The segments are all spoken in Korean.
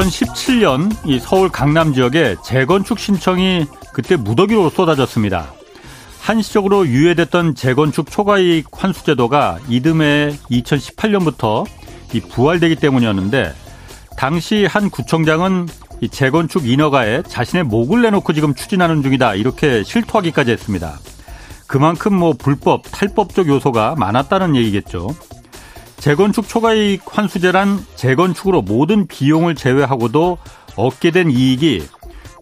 2017년 이 서울 강남 지역에 재건축 신청이 그때 무더기로 쏟아졌습니다. 한시적으로 유예됐던 재건축 초과이익 환수 제도가 이듬해 2018년부터 이 부활되기 때문이었는데 당시 한 구청장은 이 재건축 인허가에 자신의 목을 내놓고 지금 추진하는 중이다 이렇게 실토하기까지 했습니다. 그만큼 뭐 불법, 탈법적 요소가 많았다는 얘기겠죠. 재건축 초과이익 환수제란 재건축으로 모든 비용을 제외하고도 얻게 된 이익이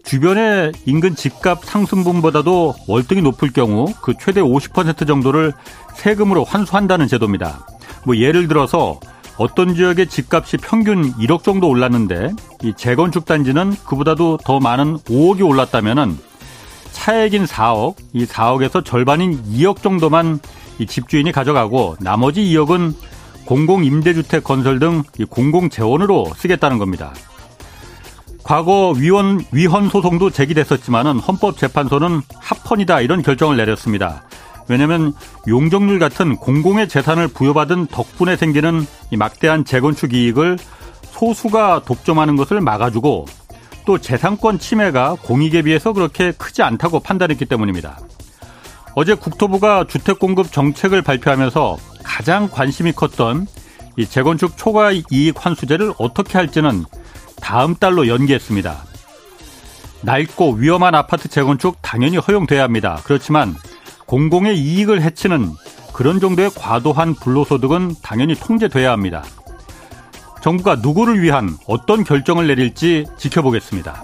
주변의 인근 집값 상승분보다도 월등히 높을 경우 그 최대 50% 정도를 세금으로 환수한다는 제도입니다. 뭐 예를 들어서 어떤 지역의 집값이 평균 1억 정도 올랐는데 이 재건축 단지는 그보다도 더 많은 5억이 올랐다면은 차액인 4억, 이 4억에서 절반인 2억 정도만 이 집주인이 가져가고 나머지 2억은 공공임대주택 건설 등 공공재원으로 쓰겠다는 겁니다. 과거 위원, 위헌 소송도 제기됐었지만은 헌법재판소는 합헌이다 이런 결정을 내렸습니다. 왜냐하면 용적률 같은 공공의 재산을 부여받은 덕분에 생기는 이 막대한 재건축 이익을 소수가 독점하는 것을 막아주고 또 재산권 침해가 공익에 비해서 그렇게 크지 않다고 판단했기 때문입니다. 어제 국토부가 주택 공급 정책을 발표하면서 가장 관심이 컸던 이 재건축 초과 이익 환수제를 어떻게 할지는 다음 달로 연기했습니다. 낡고 위험한 아파트 재건축 당연히 허용돼야 합니다. 그렇지만 공공의 이익을 해치는 그런 정도의 과도한 불로소득은 당연히 통제돼야 합니다. 정부가 누구를 위한 어떤 결정을 내릴지 지켜보겠습니다.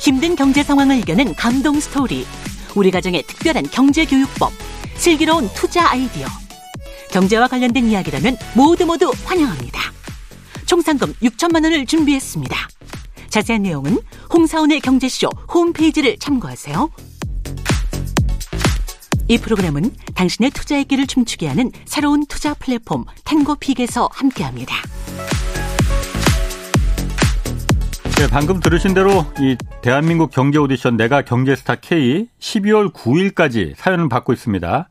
힘든 경제 상황을 이겨낸 감동 스토리, 우리 가정의 특별한 경제 교육법, 슬기로운 투자 아이디어. 경제와 관련된 이야기라면 모두 모두 환영합니다. 총 상금 6천만 원을 준비했습니다. 자세한 내용은 홍사훈의 경제쇼 홈페이지를 참고하세요. 이 프로그램은 당신의 투자의 길을 춤추게 하는 새로운 투자 플랫폼 탱고픽에서 함께합니다. 네, 방금 들으신 대로 이 대한민국 경제 오디션 내가 경제스타 K 12월 9일까지 사연을 받고 있습니다.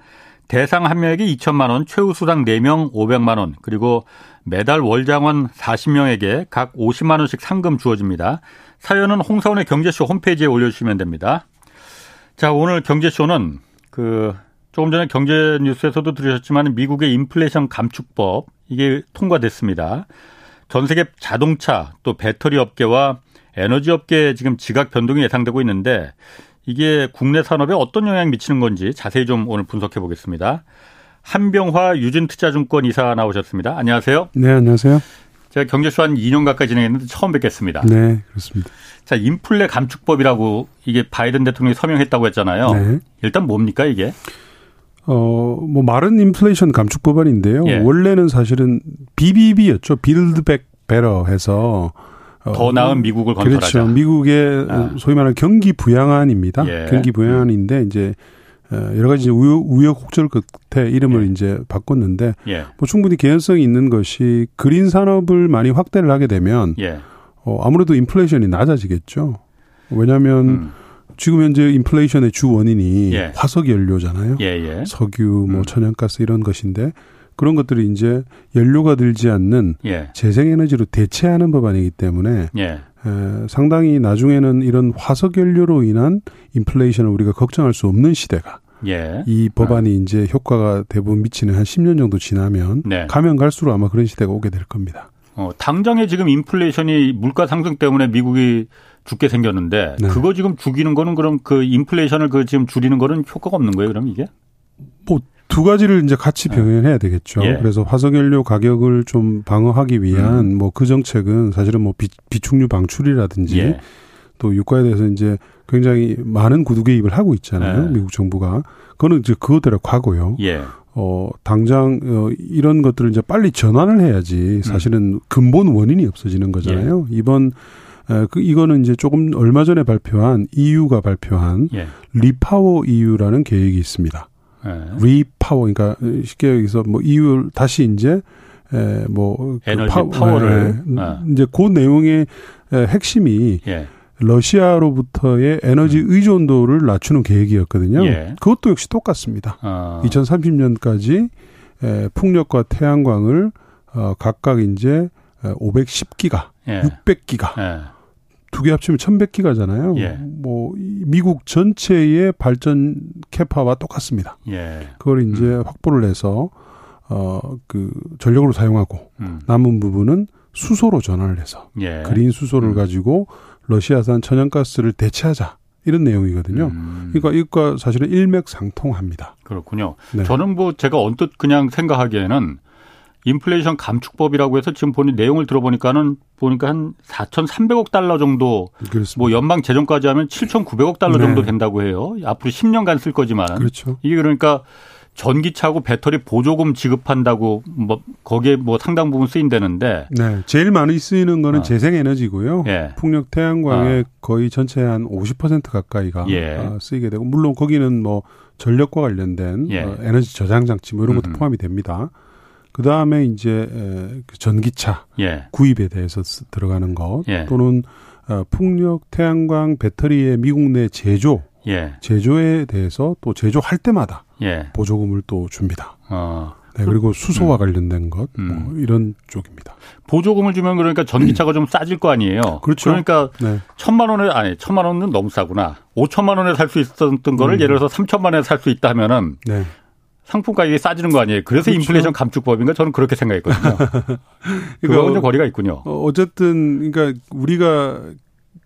대상 한 명에게 2천만 원, 최우수상 4명 500만 원, 그리고 매달 월장원 40명에게 각 50만 원씩 상금 주어집니다. 사연은 홍사원의 경제쇼 홈페이지에 올려주시면 됩니다. 자, 오늘 경제쇼는 그 조금 전에 경제 뉴스에서도 들으셨지만 미국의 인플레이션 감축법 이게 통과됐습니다. 전 세계 자동차 또 배터리 업계와 에너지 업계에 지금 지각 변동이 예상되고 있는데 이게 국내 산업에 어떤 영향 미치는 건지 자세히 좀 오늘 분석해 보겠습니다. 한병화 유진투자증권 이사 나오셨습니다. 안녕하세요. 네, 안녕하세요. 제가 경제쇼 한 2년 가까이 진행했는데 처음 뵙겠습니다. 네, 그렇습니다. 자, 인플레 감축법이라고 이게 바이든 대통령이 서명했다고 했잖아요. 네. 일단 뭡니까 이게? 어, 뭐 말은 인플레이션 감축 법안인데요. 예. 원래는 사실은 BBB였죠. Build Back Better 해서 어, 더 나은 미국을 건설하자. 그렇죠. 미국의 아. 소위 말하는 경기 부양안입니다. 예. 경기 부양안인데 이제 어, 여러 가지 우여, 우여곡절 끝에 이름을 예. 이제 바꿨는데 예. 뭐 충분히 개연성이 있는 것이 그린 산업을 많이 확대를 하게 되면 예. 어, 아무래도 인플레이션이 낮아지겠죠. 왜냐하면 음. 지금 현재 인플레이션의 주 원인이 예. 화석 연료잖아요. 예예. 예. 석유, 뭐 음. 천연가스 이런 것인데 그런 것들이 이제 연료가 들지 않는 예. 재생에너지로 대체하는 법안이기 때문에 예. 에, 상당히 나중에는 이런 화석 연료로 인한 인플레이션을 우리가 걱정할 수 없는 시대가 예. 이 법안이 어. 이제 효과가 대부분 미치는 한 10년 정도 지나면 네. 가면 갈수록 아마 그런 시대가 오게 될 겁니다. 어, 당장에 지금 인플레이션이 물가 상승 때문에 미국이 죽게 생겼는데 네. 그거 지금 죽이는 거는 그럼 그 인플레이션을 그 지금 줄이는 거는 효과가 없는 거예요, 그럼 이게? 뭐 두 가지를 이제 같이 네. 병행해야 되겠죠. 예. 그래서 화석연료 가격을 좀 방어하기 위한 음. 뭐그 정책은 사실은 뭐 비, 비축류 방출이라든지 예. 또 유가에 대해서 이제 굉장히 많은 구두 개입을 하고 있잖아요. 예. 미국 정부가. 그거는 이제 그것대로 과거요. 예. 어, 당장, 어, 이런 것들을 이제 빨리 전환을 해야지 사실은 음. 근본 원인이 없어지는 거잖아요. 예. 이번, 에, 그, 이거는 이제 조금 얼마 전에 발표한 EU가 발표한 예. REPower EU라는 계획이 있습니다. 예. REPower, 그러니까 쉽게 여기서 뭐 EU 다시 이제 에, 뭐, 그 에너지 그 파, 워를 에, 아. 이제 그 내용의 에, 핵심이 예. 러시아로부터의 에너지 음. 의존도를 낮추는 계획이었거든요. 예. 그것도 역시 똑같습니다. 아. 2030년까지 에, 풍력과 태양광을 어, 각각 이제 510기가, 예. 600기가 예. 두 개 합치면 1100기가잖아요. 예. 뭐 미국 전체의 발전 캐파와 똑같습니다. 예. 그걸 이제 음. 확보를 해서 어 그 전력으로 사용하고 음. 남은 부분은 수소로 전환을 해서 예. 그린 수소를 음. 가지고 러시아산 천연가스를 대체하자. 이런 내용이거든요. 음. 그러니까 이것과 사실은 일맥상통합니다. 그렇군요. 네. 저는 뭐 제가 언뜻 그냥 생각하기에는 인플레이션 감축법이라고 해서 지금 보니 내용을 들어보니까는 보니까 한 4,300억 달러 정도 그렇습니다. 뭐 연방 재정까지 하면 7,900억 달러 네. 정도 된다고 해요. 앞으로 10년간 쓸 거지만. 그렇죠. 이게 그러니까 전기차고 배터리 보조금 지급한다고 뭐 거기에 뭐 상당 부분 쓰인다는데. 네, 제일 많이 쓰이는 거는 어. 재생 에너지고요. 예. 풍력 태양광의 어. 거의 전체 한 50% 가까이가 예. 어, 쓰이게 되고 물론 거기는 뭐 전력과 관련된 예. 어, 에너지 저장 장치 뭐 이런 것도 음. 포함이 됩니다. 그 다음에 이제 그 전기차 예. 구입에 대해서 들어가는 것 예. 또는 어, 풍력 태양광 배터리의 미국 내 제조 예. 제조에 대해서 또 제조할 때마다 예. 보조금을 또 줍니다. 어. 네, 그리고 수소와 음. 관련된 것, 뭐 음. 뭐 이런 쪽입니다. 보조금을 주면 그러니까 전기차가 좀 싸질 거 아니에요. 그렇죠. 그러니까 네. 천만 원에 아니 천만 원은 너무 싸구나. 오천만 원에 살 수 있었던 거를 음. 예를 들어서 삼천만 원에 살 수 있다면은 네. 상품 가격이 싸지는 거 아니에요. 그래서 그렇죠. 인플레이션 감축법인가 저는 그렇게 생각했거든요. 그거는 좀 거리가 있군요. 어, 어쨌든 그러니까 우리가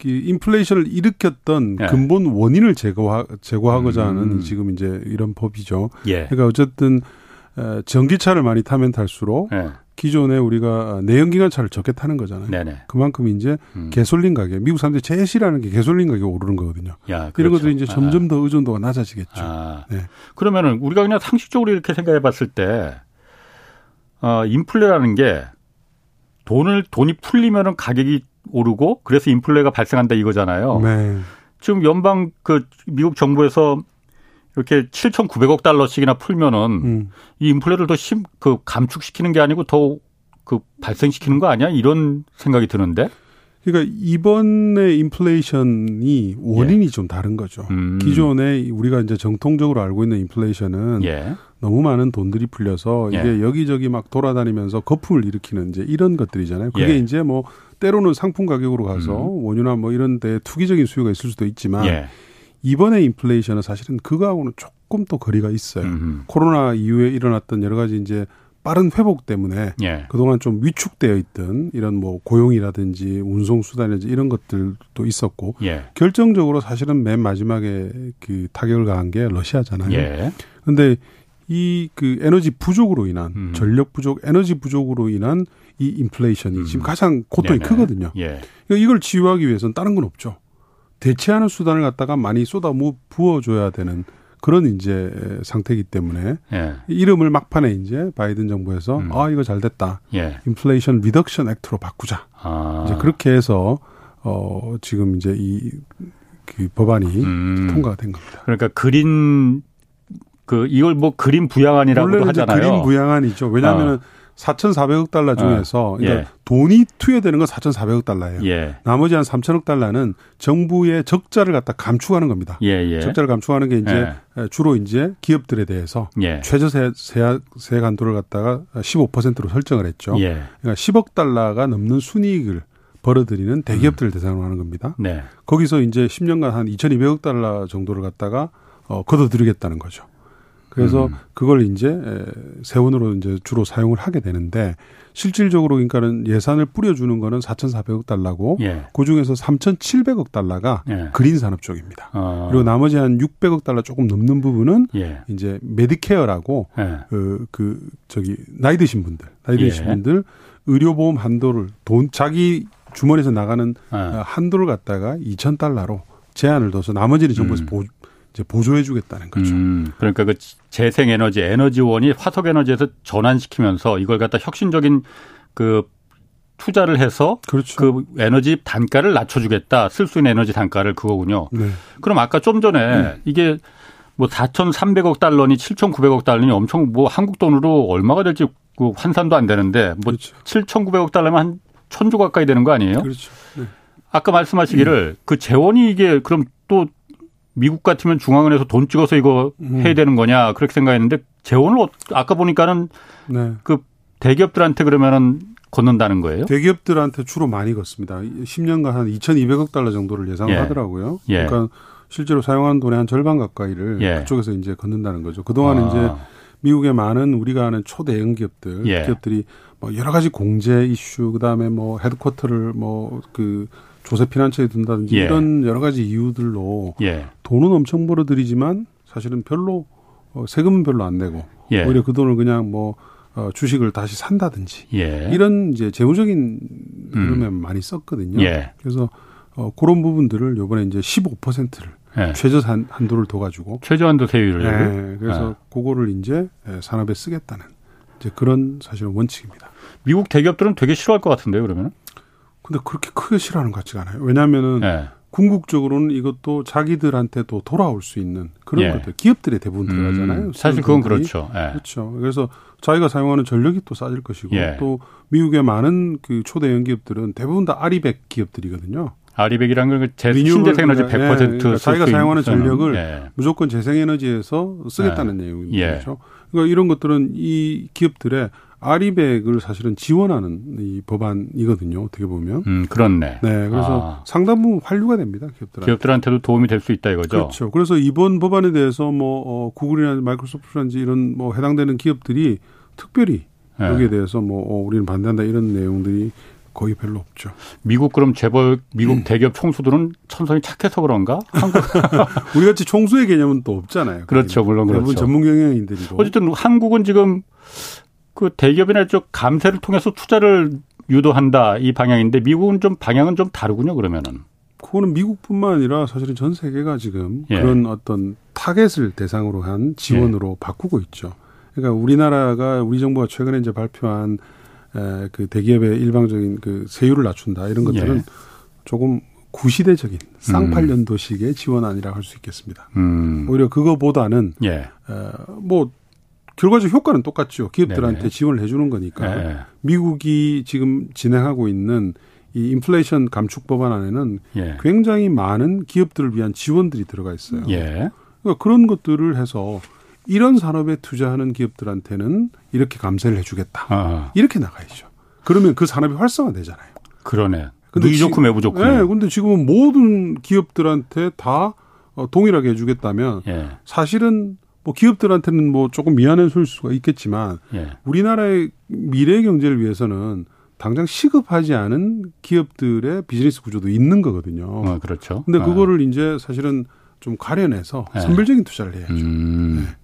인플레이션을 일으켰던 예. 근본 원인을 제거하, 제거하고자 하는 음. 지금 이제 이런 법이죠. 예. 그러니까 어쨌든 전기차를 많이 타면 탈수록 예. 기존에 우리가 내연기관 차를 적게 타는 거잖아요. 네네. 그만큼 이제 음. 개솔린 가격, 미국 사람들이 제일 싫어하는 게 개솔린 가격이 오르는 거거든요. 야, 그렇죠. 이런 것들이 이제 점점 아. 더 의존도가 낮아지겠죠. 아. 네. 그러면은 우리가 그냥 상식적으로 이렇게 생각해 봤을 때, 어, 인플레라는 게 돈을, 돈이 풀리면은 가격이 오르고 그래서 인플레가 발생한다 이거잖아요. 네. 지금 연방 그 미국 정부에서 이렇게 7,900억 달러씩이나 풀면은 음. 이 인플레를 더 심, 그 감축시키는 게 아니고 더 그 발생시키는 거 아니야? 이런 생각이 드는데. 그러니까 이번에 인플레이션이 원인이 예. 좀 다른 거죠. 음. 기존에 우리가 이제 정통적으로 알고 있는 인플레이션은 예. 너무 많은 돈들이 풀려서 이게 예. 여기저기 막 돌아다니면서 거품을 일으키는 이제 이런 것들이잖아요. 그게 예. 이제 뭐 때로는 상품 가격으로 가서 음. 원유나 뭐 이런 데 투기적인 수요가 있을 수도 있지만 예. 이번에 인플레이션은 사실은 그거하고는 조금 또 거리가 있어요. 음 코로나 이후에 일어났던 여러 가지 이제 빠른 회복 때문에 예. 그동안 좀 위축되어 있던 이런 뭐 고용이라든지 운송 수단이라든지 이런 것들도 있었고 예. 결정적으로 사실은 맨 마지막에 그 타격을 가한 게 러시아잖아요. 예. 근데 이 그 에너지 부족으로 인한 음. 전력 부족, 에너지 부족으로 인한 이 인플레이션이 음. 지금 가장 고통이 네네. 크거든요. 예. 그러니까 이걸 치유하기 위해서는 다른 건 없죠. 대체하는 수단을 갖다가 많이 쏟아 부어줘야 되는 그런 이제 상태이기 때문에 예. 이름을 막판에 이제 바이든 정부에서 음. 아 이거 잘 됐다. 예. Inflation Reduction Act로 바꾸자. 아. 이제 그렇게 해서 어 지금 이제 이 그 법안이 음. 통과가 된 겁니다. 그러니까 그린 그 이걸 뭐 그린 부양안이라고도 하잖아요. 그린 부양안이죠. 왜냐하면은 어. 4,400억 달러 중에서 어, 예. 그러니까 돈이 투여되는 건 4,400억 달러예요. 예. 나머지 한 3천억 달러는 정부의 적자를 갖다 감축하는 겁니다. 예예. 예. 적자를 감축하는 게 이제 예. 주로 이제 기업들에 대해서 예. 최저세 세 간도를 갖다가 15%로 설정을 했죠. 예. 그러니까 10억 달러가 넘는 순이익을 벌어들이는 대기업들을 음. 대상으로 하는 겁니다. 네. 거기서 이제 10년간 한 2,200억 달러 정도를 갖다가 어, 걷어들이겠다는 거죠. 그래서 음. 그걸 이제 세원으로 이제 주로 사용을 하게 되는데 실질적으로 그러니까는 예산을 뿌려주는 거는 4,400억 달러고 예. 그 중에서 3,700억 달러가 예. 그린 산업 쪽입니다. 어. 그리고 나머지 한 600억 달러 조금 넘는 부분은 예. 이제 Medicare라고 예. 그, 그 저기 나이 드신 분들, 나이 드신 예. 분들 의료보험 한도를 돈 자기 주머니에서 나가는 어. 한도를 갖다가 2,000 달러로 제한을 둬서 나머지는 정부에서 음. 보, 이제 보조해주겠다는 거죠. 음, 그러니까 그 재생에너지 에너지원이 화석에너지에서 전환시키면서 이걸 갖다 혁신적인 그 투자를 해서 그렇죠. 그 에너지 단가를 낮춰주겠다. 쓸 수 있는 에너지 단가를 그거군요. 네. 그럼 아까 좀 전에 네. 이게 뭐 4,300억 달러니 7,900억 달러니 엄청 뭐 한국 돈으로 얼마가 될지 그 환산도 안 되는데 뭐 그렇죠. 7,900억 달러면 한 천조 가까이 되는 거 아니에요? 그렇죠. 네. 아까 말씀하시기를 음. 그 재원이 이게 그럼 또 미국 같으면 중앙은행에서 돈 찍어서 이거 음. 해야 되는 거냐 그렇게 생각했는데 재원을 어, 아까 보니까는 네. 그 대기업들한테 그러면은 걷는다는 거예요? 대기업들한테 주로 많이 걷습니다. 10년간 한 2,200억 달러 정도를 예상하더라고요. 예. 예. 그러니까 실제로 사용하는 돈의 한 절반 가까이를 예. 그쪽에서 이제 걷는다는 거죠. 그동안은 아. 이제 미국의 많은 우리가 아는 초대형 기업들, 예. 기업들이 뭐 여러 가지 공제 이슈, 그다음에 뭐 헤드쿼터를 뭐그 조세 피난처에 둔다든지 예. 이런 여러 가지 이유들로 예. 돈은 엄청 벌어들이지만 사실은 별로 어, 세금은 별로 안 내고 예. 오히려 그 돈을 그냥 뭐 어, 주식을 다시 산다든지 예. 이런 이제 재무적인 흐름에 음. 많이 썼거든요. 예. 그래서 어, 그런 부분들을 요번에 이제 15%를 예. 최저 한, 한도를 둬가지고 최저 한도 세율을 예. 그래서 예. 그거를 이제 예, 산업에 쓰겠다는 이제 그런 사실은 원칙입니다. 미국 대기업들은 되게 싫어할 것 같은데요, 그러면은? 근데 그렇게 크게 싫어하는 것 같지가 않아요. 왜냐하면은 예. 궁극적으로는 이것도 자기들한테도 돌아올 수 있는 그런 예. 것들 기업들에 대부분 들어가잖아요. 음, 사실 그건 그렇죠. 예. 그렇죠. 그래서 자기가 사용하는 전력이 또 싸질 것이고 예. 또 미국의 많은 그 초대형 기업들은 대부분 다 아리백 기업들이거든요. 아리백이라는 건 재, 신재생에너지 100% 예, 그러니까 자기가 사용하는 전력을 예. 무조건 재생에너지에서 쓰겠다는 예. 내용인 예. 거죠. 그러니까 이런 것들은 이 기업들의 아리백을 사실은 지원하는 이 법안이거든요. 어떻게 보면. 음, 그렇네. 네. 그래서 아. 상당 부분 환류가 됩니다. 기업들한테. 기업들한테도 도움이 될 수 있다 이거죠. 그렇죠. 그래서 이번 법안에 대해서 뭐 어, 구글이나 마이크로소프트라든지 이런 뭐 해당되는 기업들이 특별히 네. 여기에 대해서 뭐 어, 우리는 반대한다 이런 내용들이 거의 별로 없죠. 미국 그럼 재벌 미국 음. 대기업 총수들은 천선이 착해서 그런가? 한국 우리 같이 총수의 개념은 또 없잖아요. 그렇죠, 물론 그렇죠. 전문 경영인들이고. 어쨌든 한국은 지금 그 대기업이나 쪽 감세를 통해서 투자를 유도한다 이 방향인데 미국은 좀 방향은 좀 다르군요 그러면은. 그거는 미국뿐만 아니라 사실은 전 세계가 지금 예. 그런 어떤 타겟을 대상으로 한 지원으로 예. 바꾸고 있죠. 그러니까 우리나라가 우리 정부가 최근에 이제 발표한 에, 그 대기업의 일방적인 그 세율을 낮춘다 이런 것들은 예. 조금 구시대적인 쌍팔년도식의 음. 지원안이라고 할 수 있겠습니다. 음. 오히려 그거보다는 예. 에, 뭐 결과적 효과는 똑같죠. 기업들한테 네네. 지원을 해주는 거니까 네. 미국이 지금 진행하고 있는 이 인플레이션 감축 법안 안에는 예. 굉장히 많은 기업들을 위한 지원들이 들어가 있어요. 예. 그러니까 그런 것들을 해서 이런 산업에 투자하는 기업들한테는 이렇게 감세를 해주겠다. 아. 이렇게 나가야죠. 그러면 그 산업이 활성화되잖아요. 그러네. 근데 이 좋고 매부 좋고. 네. 근데 지금은 모든 기업들한테 다 어, 동일하게 해주겠다면 예. 사실은 뭐 기업들한테는 뭐 조금 미안해 줄 수가 있겠지만 예. 우리나라의 미래 경제를 위해서는 당장 시급하지 않은 기업들의 비즈니스 구조도 있는 거거든요. 어, 그렇죠. 근데 아. 그거를 아. 이제 사실은 좀 가려내서 예. 선별적인 투자를 해야죠. 음. 네.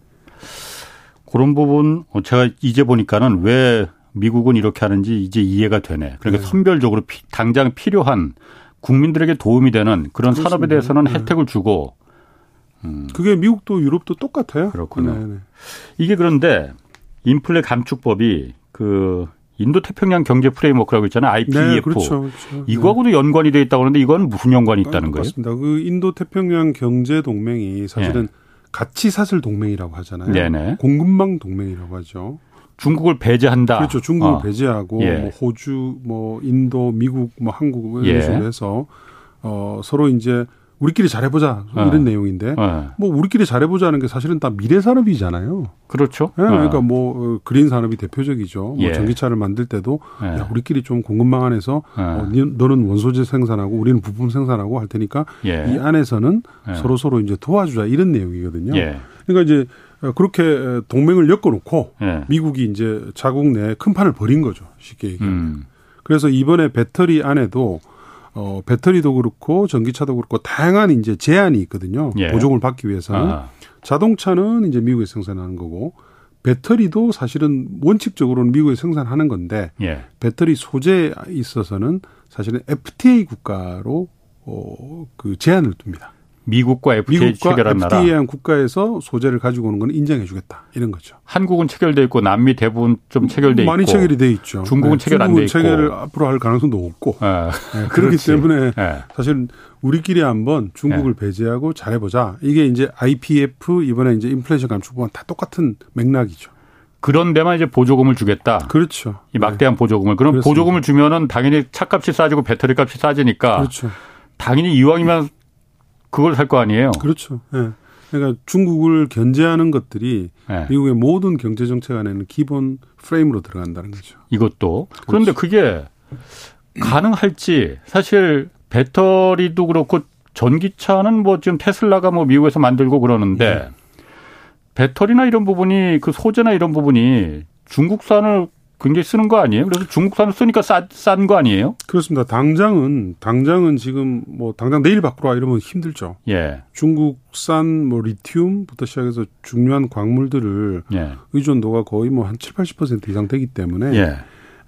그런 부분 어, 제가 이제 보니까는 왜 미국은 이렇게 하는지 이제 이해가 되네. 그러니까 네. 선별적으로 피, 당장 필요한 국민들에게 도움이 되는 그런 그렇습니다. 산업에 대해서는 네. 혜택을 주고 음. 그게 미국도 유럽도 똑같아요. 그렇군요. 네네. 네. 이게 그런데 인플레 감축법이 그 인도 태평양 경제 프레임워크라고 있잖아요. IPEF. 네, 그렇죠, 그렇죠. 이거하고도 네. 연관이 돼 있다고 하는데 이건 무슨 연관이 있다는 거예요? 맞습니다. 그 인도 태평양 경제 동맹이 사실은 네. 가치 사슬 동맹이라고 하잖아요. 네네. 공급망 동맹이라고 하죠. 중국을 배제한다. 그렇죠. 중국을 어. 배제하고 예. 뭐 호주, 뭐 인도, 미국, 뭐 한국 이런 예. 식으로 해서 어 서로 이제 우리끼리 잘해보자 네. 이런 네. 내용인데 네. 뭐 우리끼리 잘해보자는 게 사실은 다 미래 산업이잖아요. 그렇죠. 네. 그러니까 뭐 어, 그린 산업이 대표적이죠. 뭐 예. 전기차를 만들 때도 예. 야, 우리끼리 좀 공급망 안에서 예. 어, 너는 원소재 생산하고 우리는 부품 생산하고 할 테니까 예. 이 안에서는 예. 서로 서로 이제 도와주자 이런 내용이거든요. 그러니까 이제 어, 그렇게 동맹을 엮어놓고 미국이 이제 자국 내 큰 판을 벌인 거죠. 쉽게 얘기하면. 음. 그래서 이번에 배터리 안에도 어, 배터리도 그렇고 전기차도 그렇고 다양한 이제 제한이 있거든요. 예. 보종을 받기 위해서는 아. 자동차는 이제 미국에서 생산하는 거고 배터리도 사실은 원칙적으로는 미국에서 생산하는 건데 예. 배터리 소재에 있어서는 사실은 FTA 국가로 어, 그 제한을 둡니다. 미국과 FTA 미국과 체결한 나라. FTA한 국가에서 소재를 가지고 오는 건 인정해 주겠다 이런 거죠. 한국은 체결돼 있고 남미 대부분 좀 체결돼 있고 많이 체결이 돼 있죠. 중국은 네, 체결 안 돼 있고 체결을 앞으로 할 가능성도 없고 네. 네, 그렇기 때문에 네. 사실 우리끼리 한번 중국을 네. 배제하고 잘해보자. 이게 이제 IPF 이번에 이제 인플레이션 감축법은 다 똑같은 맥락이죠. 그런 데만 이제 보조금을 주겠다. 그렇죠. 이 막대한 네. 보조금을. 그럼 그렇습니다. 보조금을 주면은 당연히 차값이 싸지고 배터리 값이 싸지니까. 그렇죠. 당연히 이왕이면 그걸 살 거 아니에요. 그렇죠. 예. 네. 그러니까 중국을 견제하는 것들이 네. 미국의 모든 경제 정책 안에는 기본 프레임으로 들어간다는 거죠. 이것도. 그렇죠. 그런데 그게 가능할지 사실 배터리도 그렇고 전기차는 뭐 지금 테슬라가 뭐 미국에서 만들고 그러는데 네. 배터리나 이런 부분이 그 소재나 이런 부분이 중국산을 굉장히 쓰는 거 아니에요? 그래서 중국산을 쓰니까 싼 거 아니에요? 그렇습니다. 당장은 당장은 지금 뭐 당장 내일 바꾸라 이러면 힘들죠. 예. 중국산 뭐 리튬부터 시작해서 중요한 광물들을 예. 의존도가 거의 뭐 한 7, 80% 이상 되기 때문에 예.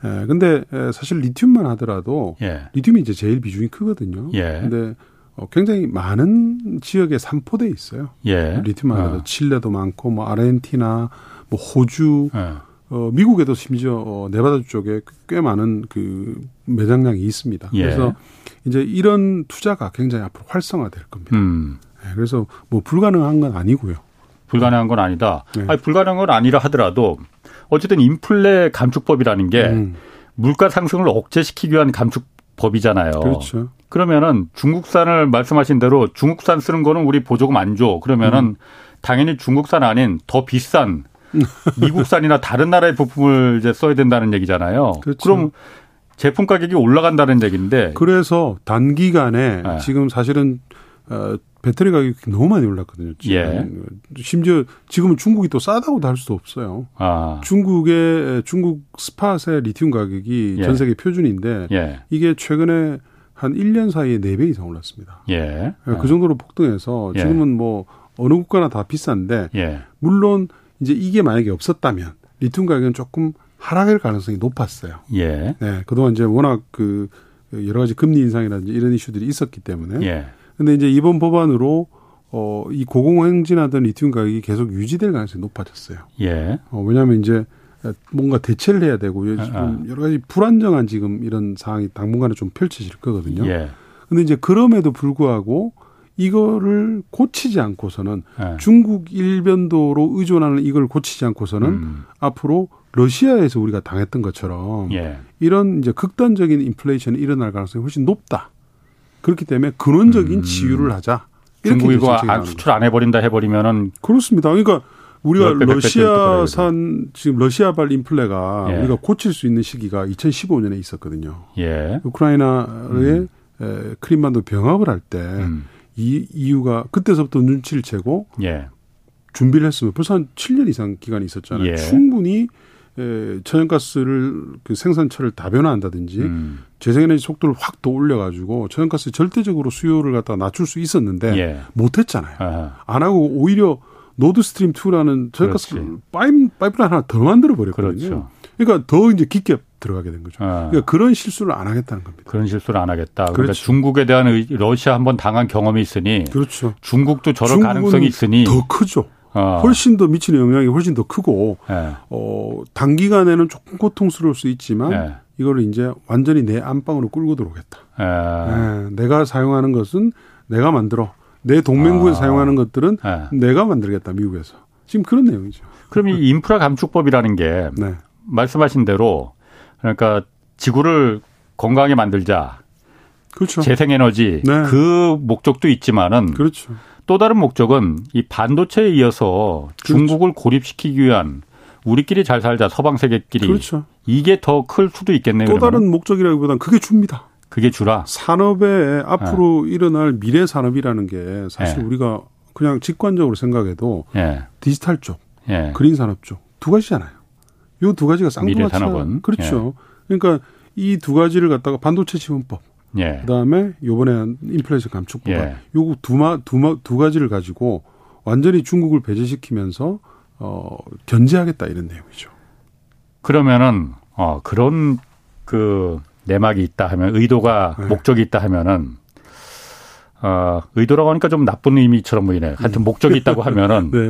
에, 근데 사실 리튬만 하더라도 예. 리튬이 이제 제일 비중이 크거든요. 예. 근데 어, 굉장히 많은 지역에 산포돼 있어요. 예. 리튬만 하더라도 어. 칠레도 많고 뭐 아르헨티나, 뭐 호주 예. 어, 미국에도 심지어 어, 네바다 쪽에 꽤 많은 그 매장량이 있습니다. 예. 그래서 이제 이런 투자가 굉장히 앞으로 활성화될 겁니다. 음. 네, 그래서 뭐 불가능한 건 아니고요. 불가능한 건 아니다. 네. 아니, 불가능한 건 아니라 하더라도 어쨌든 인플레 감축법이라는 게 음. 물가 상승을 억제시키기 위한 감축법이잖아요. 그렇죠. 그러면은 중국산을 말씀하신 대로 중국산 쓰는 거는 우리 보조금 안 줘. 그러면은 음. 당연히 중국산 아닌 더 비싼 미국산이나 다른 나라의 부품을 이제 써야 된다는 얘기잖아요. 그렇죠. 그럼 제품 가격이 올라간다는 얘기인데. 그래서 단기간에 네. 지금 사실은 어, 배터리 가격이 너무 많이 올랐거든요. 지금. 예. 심지어 지금은 중국이 또 싸다고도 할 수도 없어요. 아. 중국의 중국 스팟의 리튬 가격이 예. 전 세계 표준인데 예. 이게 최근에 한 1년 사이에 4배 이상 올랐습니다. 예. 그 정도로 폭등해서 예. 지금은 뭐 어느 국가나 다 비싼데 예. 물론 이제 이게 만약에 없었다면 리튬 가격은 조금 하락할 가능성이 높았어요. 예. 네. 그동안 이제 워낙 그 여러 가지 금리 인상이라든지 이런 이슈들이 있었기 때문에. 예. 근데 이제 이번 법안으로 어, 이 고공행진하던 리튬 가격이 계속 유지될 가능성이 높아졌어요. 예. 어, 왜냐하면 이제 뭔가 대체를 해야 되고 아, 지금 아. 여러 가지 불안정한 지금 이런 상황이 당분간에 좀 펼쳐질 거거든요. 예. 근데 이제 그럼에도 불구하고 이거를 고치지 않고서는 네. 중국 일변도로 의존하는 이걸 고치지 않고서는 음. 앞으로 러시아에서 우리가 당했던 것처럼 예. 이런 이제 극단적인 인플레이션이 일어날 가능성이 훨씬 높다. 그렇기 때문에 근원적인 음. 지유를 하자. 중국이 안 수출 안 해버린다 해버리면은 그렇습니다. 그러니까 우리가 러시아산 지금 러시아발 인플레가 예. 우리가 고칠 수 있는 시기가 2015년에 있었거든요. 예. 우크라이나의 음. 크림반도 병합을 할때 음. 이 EU가 그때서부터 눈치를 채고 예. 준비를 했으면 벌써 한 7년 이상 기간이 있었잖아요. 예. 충분히 에, 천연가스를 그 생산처를 다변화한다든지 음. 재생에너지 속도를 확 더 올려가지고 천연가스 절대적으로 수요를 갖다 낮출 수 있었는데 예. 못했잖아요. 아하. 안 하고 오히려 Nord Stream 2라는 천연가스 파이프, 파이프라인 하나 더 만들어 버렸거든요. 그렇죠. 그러니까 더 이제 깊게 들어가게 된 거죠. 아. 그러니까 그런 실수를 안 하겠다는 겁니다. 그런 실수를 안 하겠다. 그러니까 그렇죠. 중국에 대한 러시아 한번 당한 경험이 있으니 그렇죠. 중국도 저럴 가능성이 있으니 더 크죠. 어. 훨씬 더 미치는 영향이 훨씬 더 크고 네. 어 단기간에는 조금 고통스러울 수 있지만 네. 이거를 이제 완전히 내 안방으로 끌고 들어오겠다. 네. 내가 사용하는 것은 내가 만들어. 내 동맹국에 아. 사용하는 것들은 내가 만들겠다 미국에서. 지금 그런 내용이죠. 그럼 이 인프라 감축법이라는 게 네. 말씀하신 대로 그러니까 지구를 건강하게 만들자. 그렇죠. 재생에너지 네. 그 목적도 있지만은 그렇죠. 또 다른 목적은 이 반도체에 이어서 그렇죠. 중국을 고립시키기 위한 우리끼리 잘 살자 서방 세계끼리 그렇죠. 이게 더 클 수도 있겠네요. 또 그러면. 다른 목적이라기보다는 그게 줍니다. 그게 주라. 산업에 앞으로 네. 일어날 미래 산업이라는 게 사실 네. 우리가 그냥 직관적으로 생각해도 네. 디지털 쪽, 예. 그린 산업 쪽 두 가지잖아요. 요 두 가지가 쌍둥이차 그렇죠. 예. 그러니까 이 두 가지를 갖다가 반도체 지원법, 예. 그다음에 요번에 인플레이션 감축법, 예. 요거 두마 두마 두 가지를 가지고 완전히 중국을 배제시키면서 어 견제하겠다 이런 내용이죠. 그러면은 어 그런 그 내막이 있다 하면 의도가 네. 목적이 있다 하면은 어, 의도라고 하니까 좀 나쁜 의미처럼 보이네요. 하여튼 목적이 있다고 하면은 네.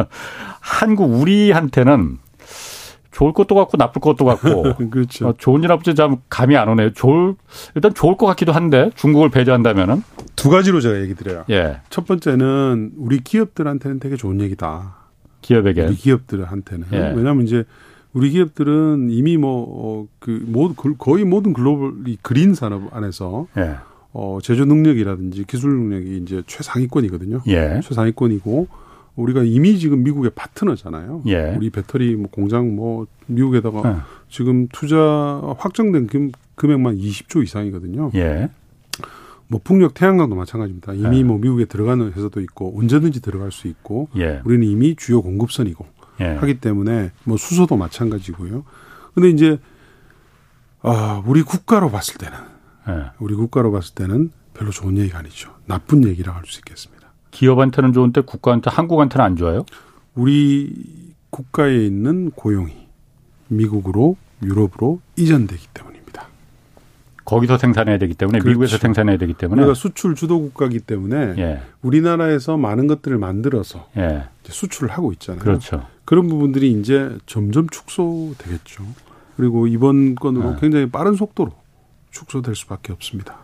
한국 우리한테는 좋을 것도 같고 나쁠 것도 같고 그렇죠. 어, 좋은 일 나쁜지 참 감이 안 오네요. 좋을 일단 좋을 것 같기도 한데 중국을 배제한다면은 두 가지로 제가 얘기 드려요. 예. 첫 번째는 우리 기업들한테는 되게 좋은 얘기다. 기업에게 우리 기업들한테는 예. 왜냐하면 이제 우리 기업들은 이미 뭐그 어, 그 거의 모든 글로벌 이 그린 산업 안에서 예. 어 제조 능력이라든지 기술 능력이 이제 최상위권이거든요. 예. 최상위권이고 우리가 이미 지금 미국의 파트너잖아요. 예. 우리 배터리 뭐 공장 뭐 미국에다가 예. 지금 투자 확정된 금, 금액만 20조 이상이거든요. 예. 뭐 풍력 태양광도 마찬가지입니다. 이미 예. 뭐 미국에 들어가는 회사도 있고 언제든지 들어갈 수 있고 예. 우리는 이미 주요 공급선이고 예. 하기 때문에 뭐 수소도 마찬가지고요. 근데 이제 아 우리 국가로 봤을 때는 우리 국가로 봤을 때는 별로 좋은 얘기가 아니죠. 나쁜 얘기라고 할 수 있겠습니다. 기업한테는 좋은데 국가한테 한국한테는 안 좋아요? 우리 국가에 있는 고용이 미국으로 유럽으로 이전되기 때문입니다. 거기서 생산해야 되기 때문에 그렇죠. 미국에서 생산해야 되기 때문에 우리가 수출 주도 국가이기 때문에 예. 우리나라에서 많은 것들을 만들어서 예. 수출을 하고 있잖아요. 그렇죠. 그런 부분들이 이제 점점 축소되겠죠. 그리고 이번 건으로 예. 굉장히 빠른 속도로 축소될 수밖에 없습니다.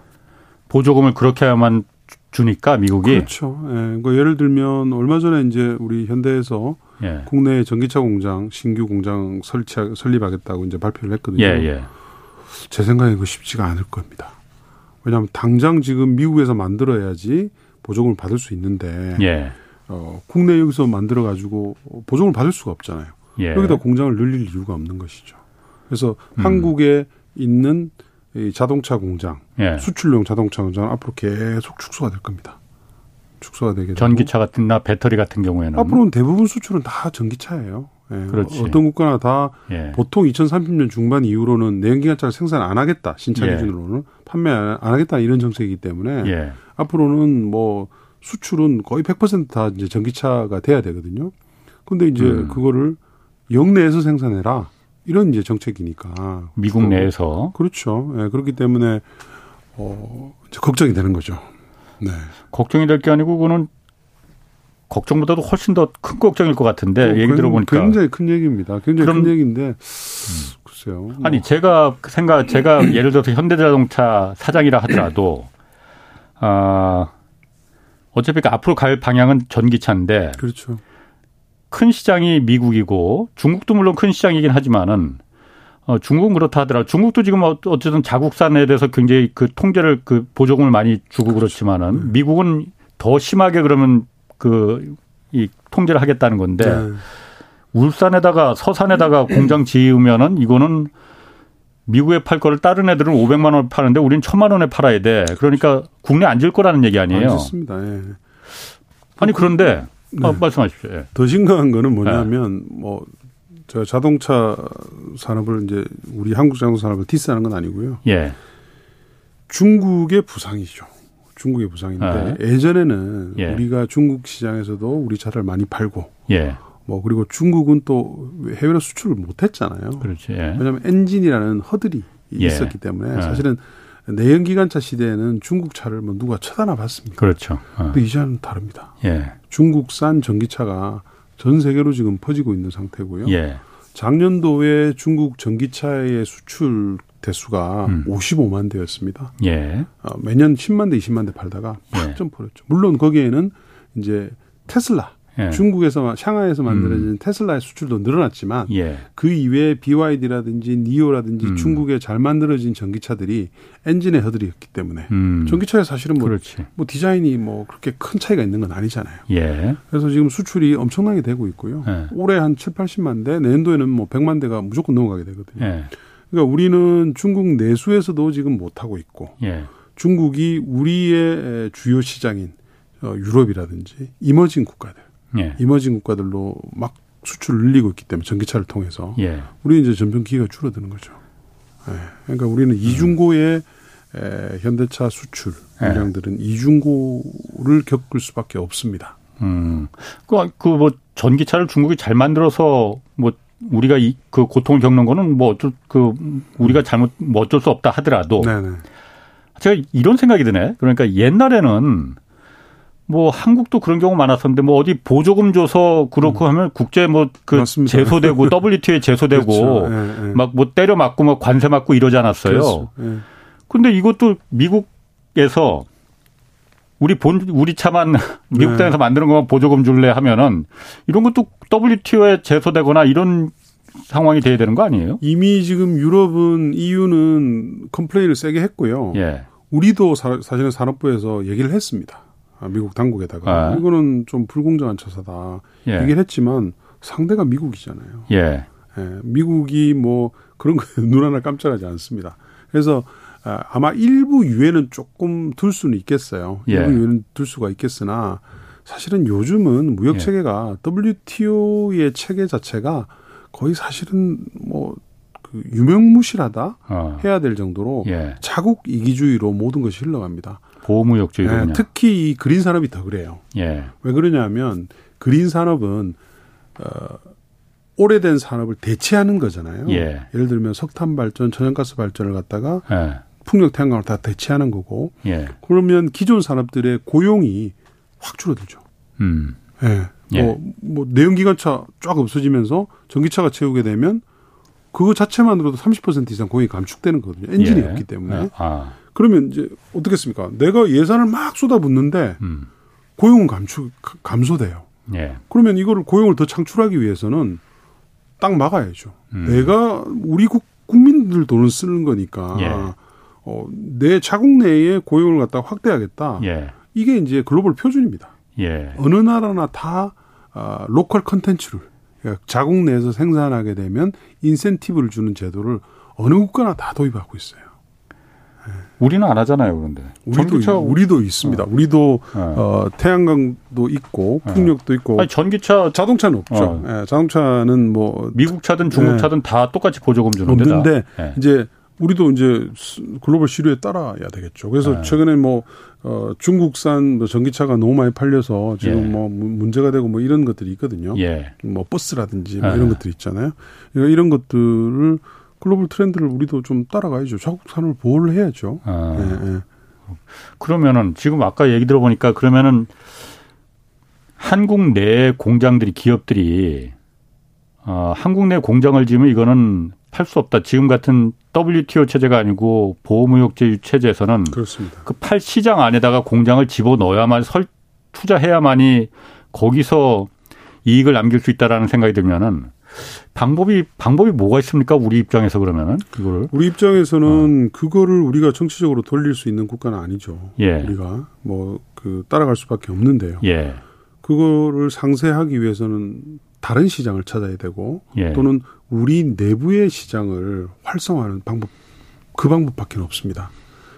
보조금을 그렇게 해야만 주니까 미국이 그렇죠. 예. 그러니까 예를 들면 얼마 전에 이제 우리 현대에서 예. 국내 전기차 공장 신규 공장 설치 설립하겠다고 이제 발표를 했거든요. 예, 예. 제 생각에 그 쉽지가 않을 겁니다. 왜냐하면 당장 지금 미국에서 만들어야지 보조금을 받을 수 있는데 예. 어, 국내 여기서 만들어 가지고 보조금을 받을 수가 없잖아요. 예. 여기다 공장을 늘릴 이유가 없는 것이죠. 그래서 음. 한국에 있는 이 자동차 공장, 예. 수출용 자동차 공장은 앞으로 계속 축소가 될 겁니다. 축소가 되게 전기차 같은 나 배터리 같은 경우에는 앞으로는 대부분 수출은 다 전기차예요. 예. 그렇지. 어떤 국가나 다 예. 보통 2030년 중반 이후로는 내연기관차를 생산 안 하겠다 신차 예. 기준으로는 판매 안 하겠다 이런 정책이기 때문에 예. 앞으로는 뭐 수출은 거의 100%다 이제 전기차가 돼야 되거든요. 근데 이제 음. 그거를 영내에서 생산해라. 이런 이제 정책이니까. 미국 내에서. 그렇죠. 예, 그렇기 때문에 어 이제 걱정이 되는 거죠. 네. 걱정이 될 게 아니고 그거는 걱정보다도 훨씬 더 큰 걱정일 것 같은데 어, 얘기 들어보니까 굉장히 큰 얘기입니다. 굉장히 큰 얘기인데 음. 글쎄요. 뭐. 아니 제가 생각 제가 예를 들어서 현대자동차 사장이라 하더라도 아 어차피 그 앞으로 갈 방향은 전기차인데 그렇죠. 큰 시장이 미국이고 중국도 물론 큰 시장이긴 하지만은 어, 중국은 그렇다 하더라. 중국도 지금 어, 어쨌든 자국산에 대해서 굉장히 그 통제를 그 보조금을 많이 주고 그렇죠. 그렇지만은 네. 미국은 더 심하게 그러면 그 이 통제를 하겠다는 건데 네. 울산에다가 서산에다가 공장 지으면은 이거는 미국에 팔 거를 다른 애들은 500만 원 파는데 우린 1000만 원에 팔아야 돼. 그러니까 국내 안 질 거라는 얘기 아니에요. 맞습니다. 예. 아니 그런데 네. 어, 말씀하십시오. 예. 더 심각한 거는 뭐냐면 네. 뭐 제가 자동차 산업을 이제 우리 한국 자동차 산업을 diss하는 건 아니고요. 예. 중국의 부상이죠. 중국의 부상인데 아. 예전에는 예. 우리가 중국 시장에서도 우리 차를 많이 팔고 예. 뭐 그리고 중국은 또 해외로 수출을 못했잖아요. 그렇지. 예. 왜냐하면 엔진이라는 허들이 예. 있었기 때문에 예. 사실은 내연기관차 시대에는 중국 차를 뭐 누가 쳐다나 봤습니까? 그렇죠. 어. 근데 이제는 다릅니다. 예. 중국산 전기차가 전 세계로 지금 퍼지고 있는 상태고요. 예. 작년도에 중국 전기차의 수출 대수가 음. 55만 대였습니다. 예. 어, 매년 10만 대, 20만 대 팔다가 팍좀 예. 벌었죠. 물론 거기에는 이제 테슬라 예. 중국에서 샹하이에서 만들어진 음. 테슬라의 수출도 늘어났지만 예. 그 이외에 BYD라든지 니오라든지 음. 중국에 잘 만들어진 전기차들이 엔진의 허들이었기 때문에 음. 전기차에 사실은 뭐, 뭐, 디자인이 뭐 그렇게 큰 차이가 있는 건 아니잖아요. 예. 그래서 지금 수출이 엄청나게 되고 있고요. 예. 올해 한 7, 80만 대, 내년도에는 뭐 100만 대가 무조건 넘어가게 되거든요. 예. 그러니까 우리는 중국 내수에서도 지금 못 하고 있고 예. 중국이 우리의 주요 시장인 어, 유럽이라든지 이머징 국가들 예. 이머징 국가들로 막 수출을 늘리고 있기 때문에 전기차를 통해서 예. 우리는 이제 전병 기회가 줄어드는 거죠. 예. 그러니까 우리는 음. 이중고의 에, 현대차 수출 예. 물량들은 이중고를 겪을 수밖에 없습니다. 음. 그, 그, 뭐, 전기차를 중국이 잘 만들어서, 뭐, 우리가 이, 그 고통을 겪는 거는 뭐 어쩔, 그, 우리가 잘못, 뭐 어쩔 수 없다 하더라도. 네네. 제가 이런 생각이 드네. 그러니까 옛날에는 뭐 한국도 그런 경우 많았었는데 뭐 어디 보조금 줘서 그렇고 음. 하면 국제 뭐 그 제소되고 WTO에 제소되고 그렇죠. 예, 예. 막뭐 때려 맞고 뭐 관세 맞고 이러지 않았어요. 그렇죠. 예. 근데 이것도 미국에서 우리 본 우리 차만 미국 땅에서 네. 만드는 것만 보조금 줄래 하면은 이런 것도 WTO에 제소되거나 이런 상황이 돼야 되는 거 아니에요? 이미 지금 유럽은 EU는 컴플레인을 세게 했고요. 예. 우리도 사, 실은 산업부에서 얘기를 했습니다. 아, 미국 당국에다가 아. 이거는 좀 불공정한 처사다 예. 얘기를 했지만 상대가 미국이잖아요. 예. 예. 미국이 뭐 그런 거눈 하나 깜짝하지 않습니다. 그래서 아, 아마 일부 유예는 조금 둘 수는 있겠어요. 예. 일부 유예는 둘 수가 있겠으나 사실은 요즘은 무역 예. 체계가 WTO의 체계 자체가 거의 사실은 뭐 그 유명무실하다 어. 해야 될 정도로 예. 자국 이기주의로 모든 것이 흘러갑니다. 보호무역주의로 네, 특히 이 그린 산업이 더 그래요. 예. 왜 그러냐면 그린 산업은 어 오래된 산업을 대체하는 거잖아요. 예. 를 들면 석탄 발전, 천연가스 발전을 갖다가 예. 풍력 태양광을 다 대체하는 거고. 예. 그러면 기존 산업들의 고용이 확 줄어들죠. 음. 예. 예. 뭐, 뭐 내연기관차 쫙 없어지면서 전기차가 채우게 되면 그거 자체만으로도 30% 이상 고용이 감축되는 거거든요. 엔진이 예. 없기 때문에. 아. 그러면 이제 어떻겠습니까? 내가 예산을 막 쏟아붓는데 음. 고용은 감축 감소돼요. 예. 그러면 이거를 고용을 더 창출하기 위해서는 딱 막아야죠. 음. 내가 우리 국, 국민들 돈을 쓰는 거니까 예. 어, 내 자국 내에 고용을 갖다 확대하겠다. 예. 이게 이제 글로벌 표준입니다. 예. 어느 나라나 다 아, local contents를 그러니까 자국 내에서 생산하게 되면 인센티브를 주는 제도를 어느 국가나 다 도입하고 있어요. 우리는 안 하잖아요, 그런데. 우리도 전기차 우리도 있습니다. 어. 우리도 네. 어, 태양광도 있고 네. 풍력도 있고. 아니, 전기차 자동차는 없죠. 어. 네, 자동차는 뭐 미국 차든 중국 네. 차든 다 똑같이 보조금 주는데. 없는데 네. 이제 우리도 이제 글로벌 시류에 따라야 되겠죠. 그래서 네. 최근에 뭐 어, 중국산 뭐 전기차가 너무 많이 팔려서 지금 예. 뭐 문제가 되고 뭐 이런 것들이 있거든요. 예. 뭐 버스라든지 뭐 이런 것들 있잖아요. 그러니까 이런 것들을 글로벌 트렌드를 우리도 좀 따라가야죠. 자국 산업을 보호를 해야죠. 아. 네, 네. 그러면은 지금 아까 얘기 들어보니까 그러면은 한국 내 공장들이 기업들이 어, 한국 내 공장을 지으면 이거는 팔수 없다. 지금 같은 WTO 체제가 아니고 보호무역제 체제에서는 그렇습니다. 그 팔 시장 안에다가 공장을 집어 넣어야만 설 투자해야만이 거기서 이익을 남길 수 있다라는 생각이 들면은 방법이 방법이 뭐가 있습니까? 우리 입장에서 그러면은 그거를 우리 입장에서는 어. 그거를 우리가 정치적으로 돌릴 수 있는 국가는 아니죠. 예. 우리가 뭐 그 따라갈 수밖에 없는데요. 예. 그거를 상쇄하기 위해서는 다른 시장을 찾아야 되고 예. 또는 우리 내부의 시장을 활성화하는 방법 그 방법밖에 없습니다.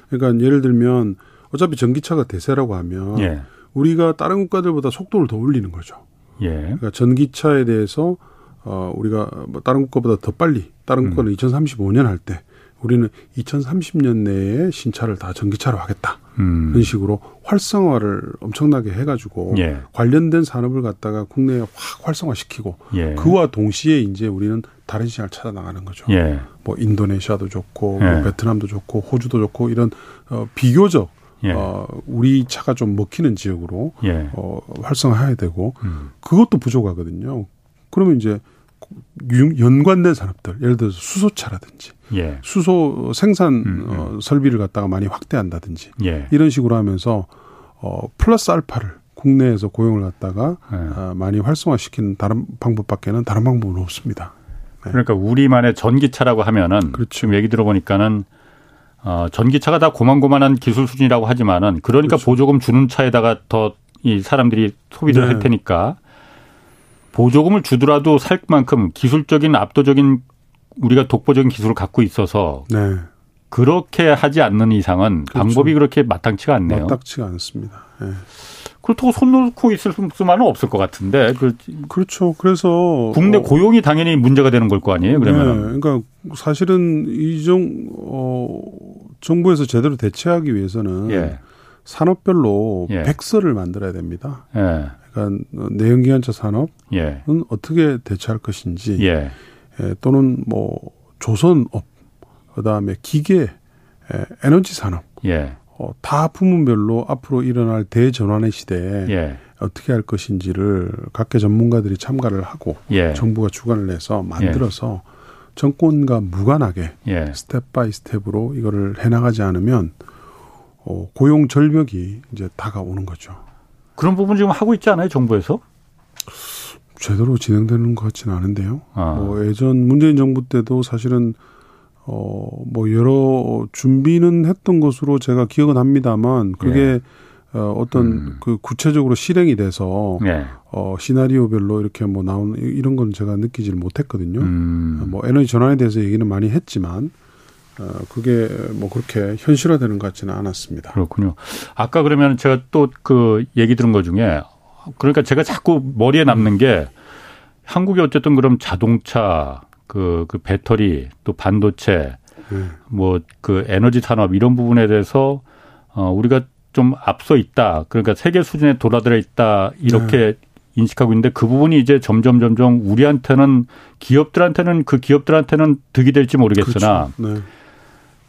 그러니까 예를 들면 어차피 전기차가 대세라고 하면 예. 우리가 다른 국가들보다 속도를 더 올리는 거죠. 예. 그러니까 전기차에 대해서 어, 우리가 뭐 다른 국가보다 더 빨리, 다른 음. 국가는 2035년 할 때, 우리는 2030년 내에 신차를 다 전기차로 하겠다. 음. 그런 식으로 활성화를 엄청나게 해가지고 예. 관련된 산업을 갖다가 국내에 확 활성화시키고 예. 그와 동시에 이제 우리는 다른 시장을 찾아 나가는 거죠. 예. 뭐 인도네시아도 좋고 뭐 예. 베트남도 좋고 호주도 좋고 이런 어, 비교적 예. 어, 우리 차가 좀 먹히는 지역으로 예. 어, 활성화해야 되고 음. 그것도 부족하거든요. 그러면 이제 연관된 산업들, 예를 들어서 수소차라든지 예. 수소 생산 음, 음. 어, 설비를 갖다가 많이 확대한다든지 예. 이런 식으로 하면서 어, 플러스 알파를 국내에서 고용을 갖다가 예. 어, 많이 활성화시키는 다른 방법밖에는 다른 방법은 없습니다. 네. 그러니까 우리만의 전기차라고 하면은 그렇죠. 지금 얘기 들어보니까는 어, 전기차가 다 고만고만한 기술 수준이라고 하지만은 그러니까 그렇죠. 보조금 주는 차에다가 더 이 사람들이 소비를 네. 할 테니까 보조금을 주더라도 살 만큼 기술적인 압도적인 우리가 독보적인 기술을 갖고 있어서 네. 그렇게 하지 않는 이상은 그렇죠. 방법이 그렇게 마땅치가 않네요. 마땅치가 않습니다. 네. 그렇다고 손 놓고 있을 수만은 없을 것 같은데. 그 그렇죠. 그래서 국내 어, 고용이 당연히 문제가 되는 걸 거 아니에요. 그러면. 네. 그러니까 사실은 이종 어, 정부에서 제대로 대체하기 위해서는 예. 산업별로 예. 백서를 만들어야 됩니다. 예. 그러니까 내연기관차 산업은 예. 어떻게 대처할 것인지 예. 예, 또는 뭐 조선업 그다음에 기계 에너지 산업 예. 어, 다 부문별로 앞으로 일어날 대전환의 시대에 예. 어떻게 할 것인지를 각계 전문가들이 참가를 하고 예. 정부가 주관을 해서 만들어서 예. 정권과 무관하게 예. step by step으로 이거를 해나가지 않으면 어, 고용 절벽이 이제 다가오는 거죠. 그런 부분 지금 하고 있지 않아요, 정부에서? 제대로 진행되는 것 같지는 않은데요. 아. 뭐 예전 문재인 정부 때도 사실은 어, 뭐 여러 준비는 했던 것으로 제가 기억은 합니다만 그게 예. 어, 어떤 음. 그 구체적으로 실행이 돼서 예. 어, 시나리오별로 이렇게 뭐 나오는 이런 건 제가 느끼지를 못했거든요. 음. 뭐 에너지 전환에 대해서 얘기는 많이 했지만 어, 그게 뭐 그렇게 현실화되는 것 같지는 않았습니다. 그렇군요. 아까 그러면 제가 또 그 얘기 들은 것 중에 그러니까 제가 자꾸 머리에 남는 게 한국이 어쨌든 그럼 자동차 그, 그 배터리 또 반도체 음. 뭐그 에너지 산업 이런 부분에 대해서 어 우리가 좀 앞서 있다. 그러니까 세계 수준에 돌아들어 있다. 이렇게 네. 인식하고 있는데 그 부분이 이제 점점 점점 우리한테는 기업들한테는 그 기업들한테는 득이 될지 모르겠으나 그렇죠. 네.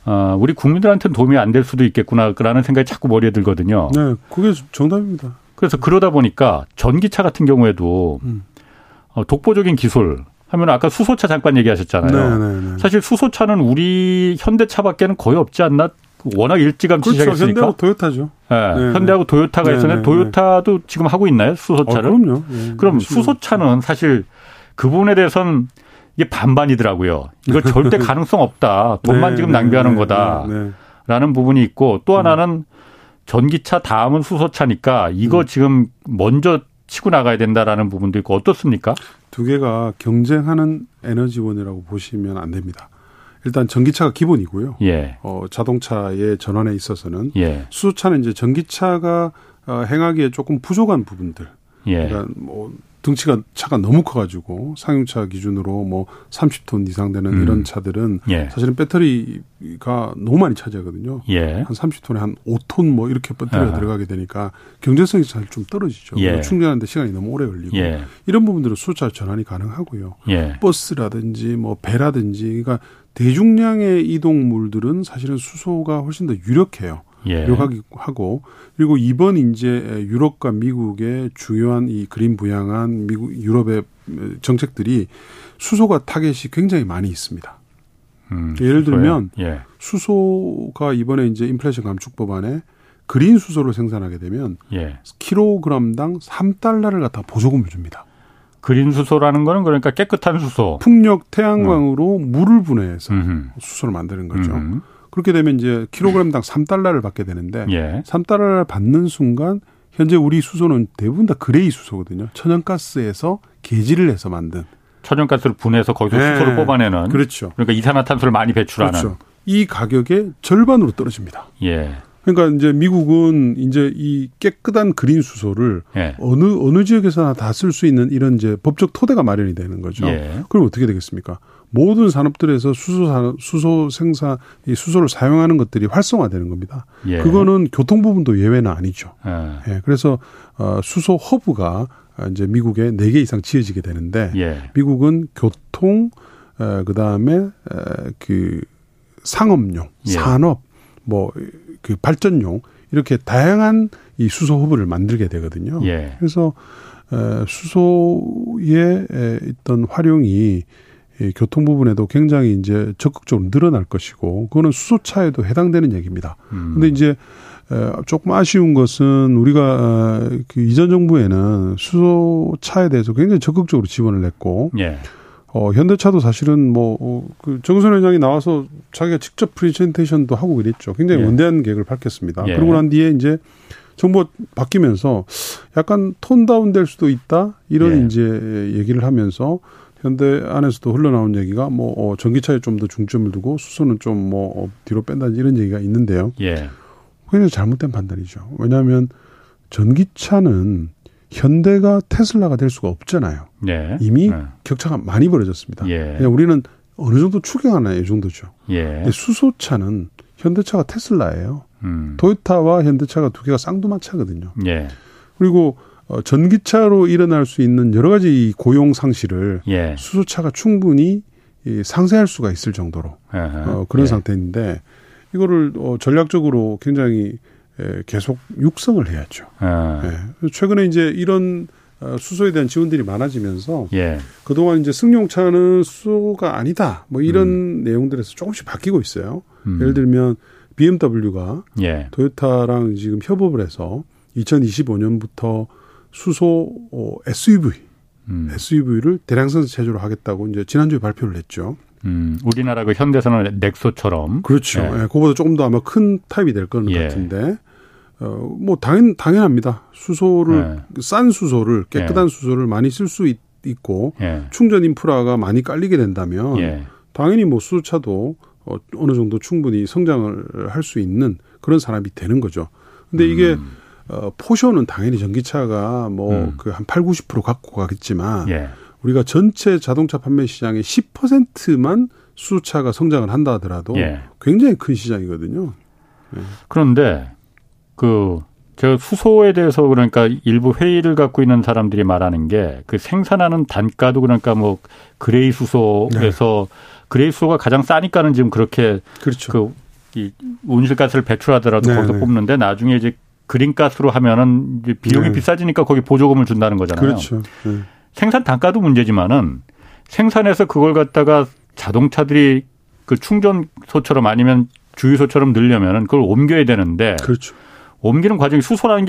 어, 우리 국민들한테는 도움이 안 될 수도 있겠구나라는 생각이 자꾸 머리에 들거든요. 네, 그게 정답입니다. 그래서 그러다 보니까 전기차 같은 경우에도 음. 어, 독보적인 기술 하면 아까 수소차 잠깐 얘기하셨잖아요. 네네네. 네, 네. 사실 수소차는 우리 현대차밖에는 거의 없지 않나? 워낙 일찌감치 그렇죠. 시작했으니까. 현대하고 도요타죠. 네. 네. 현대하고 도요타가 있었는데 도요타도 지금 하고 있나요? 수소차를? 어, 그럼요. 네. 그럼 수소차는 사실 그 부분에 대해서는 이게 반반이더라고요. 이거 절대 가능성 없다. 돈만 지금 낭비하는 거다. 라는 부분이 있고 또 하나는 전기차 다음은 수소차니까 이거 음. 지금 먼저 치고 나가야 된다라는 부분도 있고 어떻습니까? 두 개가 경쟁하는 에너지원이라고 보시면 안 됩니다. 일단 전기차가 기본이고요. 예. 어, 자동차의 전환에 있어서는 예. 수소차는 이제 전기차가 어, 행하기에 조금 부족한 부분들. 예. 그러니까 뭐 등치가 차가 너무 커가지고 상용차 기준으로 뭐 30톤 이상 되는 음. 이런 차들은 예. 사실은 배터리가 너무 많이 차지하거든요. 예. 한 30톤에 한 5톤 뭐 이렇게 배터리가 아. 들어가게 되니까 경제성이 사실 좀 떨어지죠. 예. 충전하는데 시간이 너무 오래 걸리고 예. 이런 부분들은 수차 전환이 가능하고요. 예. 버스라든지 뭐 배라든지 그러니까 대중량의 이동물들은 사실은 수소가 훨씬 더 유력해요. 예. 유력하고 그리고 이번 이제 유럽과 미국의 중요한 이 그린 부양한 미국 유럽의 정책들이 수소가 타겟이 굉장히 많이 있습니다. 음, 예를 들면 예. 수소가 이번에 이제 인플레이션 감축 법안에 그린 수소를 생산하게 되면 예. 킬로그램당 3달러를 갖다 보조금을 줍니다. 그린 수소라는 거는 그러니까 깨끗한 수소. 풍력 태양광으로 음. 물을 분해해서 음흠. 수소를 만드는 거죠. 음흠. 그렇게 되면 이제 킬로그램당 3달러를 받게 되는데 예. 3달러를 받는 순간 현재 우리 수소는 대부분 다 그레이 수소거든요. 천연가스에서 개질을 해서 만든 천연가스를 분해서 거기서 네. 수소를 뽑아내는 그렇죠. 그러니까 이산화탄소를 많이 배출하는 그렇죠. 이 가격의 절반으로 떨어집니다. 예. 그러니까 이제 미국은 이제 이 깨끗한 그린 수소를 예. 어느 어느 지역에서나 다 쓸 수 있는 이런 이제 법적 토대가 마련이 되는 거죠. 예. 그럼 어떻게 되겠습니까? 모든 산업들에서 수소 산업, 수소 생산, 이 수소를 사용하는 것들이 활성화되는 겁니다. 예. 그거는 교통 부분도 예외는 아니죠. 예. 예. 그래서 어 수소 허브가 이제 미국에 네 개 이상 지어지게 되는데 예. 미국은 교통 어 그다음에 어그 상업용, 예. 산업 뭐 그 발전용 이렇게 다양한 이 수소 허브를 만들게 되거든요. 예. 그래서 에 수소의 있던 활용이 이 교통 부분에도 굉장히 이제 적극적으로 늘어날 것이고 그거는 수소차에도 해당되는 얘기입니다. 음. 근데 이제 조금 아쉬운 것은 우리가 어, 그 이전 정부에는 수소차에 대해서 굉장히 적극적으로 지원을 했고 예. 어, 현대차도 사실은 뭐, 어, 그 정선 회장이 나와서 자기가 직접 프리젠테이션도 하고 그랬죠. 굉장히 예. 원대한 계획을 밝혔습니다. 예. 그러고 난 뒤에 이제 정부 바뀌면서 약간 톤 다운 될 수도 있다. 이런 예. 이제 얘기를 하면서 현대 안에서도 흘러나온 얘기가 뭐 어, 전기차에 좀 더 중점을 두고 수소는 좀뭐 어, 뒤로 뺀다든지 이런 얘기가 있는데요. 예. 굉장히 잘못된 판단이죠. 왜냐하면 전기차는 현대가 테슬라가 될 수가 없잖아요. 예. 이미 네. 격차가 많이 벌어졌습니다. 예. 그냥 우리는 어느 정도 추경하나 이 정도죠. 예. 수소차는 현대차가 테슬라예요. 음. 도요타와 현대차가 두 개가 쌍두마차거든요. 예. 그리고 어, 전기차로 일어날 수 있는 여러 가지 고용 상실을 예. 수소차가 충분히 이 상쇄할 수가 있을 정도로 어, 그런 예. 상태인데 이거를 어, 전략적으로 굉장히 에, 계속 육성을 해야죠. 아. 예. 최근에 이제 이런 어, 수소에 대한 지원들이 많아지면서 예. 그동안 이제 승용차는 수소가 아니다 뭐 이런 음. 내용들에서 조금씩 바뀌고 있어요. 음. 예를 들면 BMW가 예. 토요타랑 지금 협업을 해서 2025년부터 수소 어, SUV 음. SUV를 대량선 체제로 하겠다고 이제 지난주에 발표를 했죠. 음, 우리나라 그 현대사는 넥소처럼 그렇죠. 예. 예, 그거보다 조금 더 아마 큰 타입이 될 거는 예. 같은데 어, 뭐 당연 당연합니다. 수소를 예. 싼 수소를 깨끗한 예. 수소를 많이 쓸 수 있고 예. 충전 인프라가 많이 깔리게 된다면 예. 당연히 뭐 수소차도 어, 어느 정도 충분히 성장을 할 수 있는 그런 사람이 되는 거죠. 근데 이게 음. 어, 포쇼는 당연히 전기차가 뭐 그한 음. 8, 90% 갖고 가겠지만 예. 우리가 전체 자동차 판매 시장의 10%만 수차가 성장을 한다 하더라도 예. 굉장히 큰 시장이거든요. 예. 그런데 그 제가 수소에 대해서 그러니까 일부 회의를 갖고 있는 사람들이 말하는 게 그 생산하는 단가도 그러니까 뭐 그레이 수소에서 네. 그레이 수소가 가장 싸니까는 지금 그렇게 그렇죠. 그 이 온실가스를 배출하더라도 네, 거기서 네. 뽑는데 나중에 이제 그린가스로 하면은 비용이 네. 비싸지니까 거기 보조금을 준다는 거잖아요. 그렇죠. 네. 생산 단가도 문제지만은 생산해서 그걸 갖다가 자동차들이 그 충전소처럼 아니면 주유소처럼 늘려면은 그걸 옮겨야 되는데 그렇죠. 옮기는 과정이 수소라는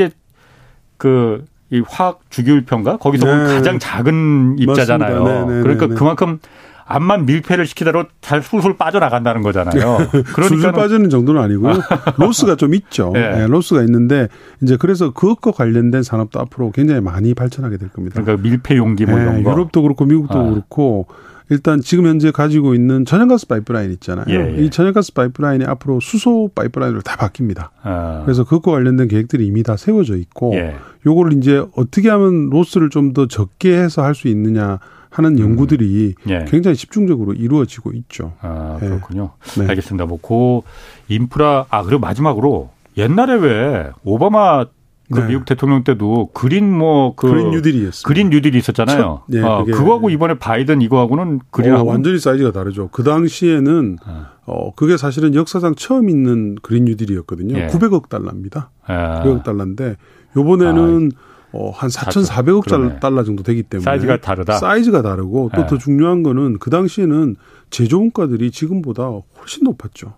게그 이 화학 주기율표인가 거기서 네. 가장 작은 입자잖아요. 네, 네, 그러니까 네, 네. 그만큼 암만 밀폐를 시키더라도 잘 술술 빠져나간다는 거잖아요. 그러니까 술술 빠지는 정도는 아니고요. loss가 좀 있죠. 네. 네, loss가 있는데 이제 그래서 그것과 관련된 산업도 앞으로 굉장히 많이 발전하게 될 겁니다. 그러니까 밀폐 용기 뭐 이런 거. 유럽도 그렇고 미국도 아. 그렇고 일단 지금 현재 가지고 있는 천연가스 파이프라인 있잖아요. 예, 예. 이 천연가스 파이프라인이 앞으로 수소 파이프라인으로 다 바뀝니다. 아. 그래서 그것과 관련된 계획들이 이미 다 세워져 있고 예. 요거를 이제 어떻게 하면 로스를 좀 더 적게 해서 할 수 있느냐 하는 연구들이 음. 예. 굉장히 집중적으로 이루어지고 있죠. 아, 예. 그렇군요. 네. 알겠습니다. 뭐, 고 인프라, 아, 그리고 마지막으로 옛날에 왜 오바마 그 네. 미국 대통령 때도 그린 뭐그 그린 뉴딜이었어요. 그린 뉴딜이 있었잖아요. 네, 어, 그거하고 이번에 바이든 이거하고는 그린하고 어, 완전히 사이즈가 다르죠. 그 당시에는 아. 어 그게 사실은 역사상 처음 있는 그린 뉴딜이었거든요. 예. 900억 달러입니다. 예. 900억 달러인데 요번에는 아. 어, 한 4,400억 그러네. 달러 정도 되기 때문에 사이즈가 다르다. 사이즈가 다르고 또더 네. 중요한 거는 그 당시에는 제조원가들이 지금보다 훨씬 높았죠.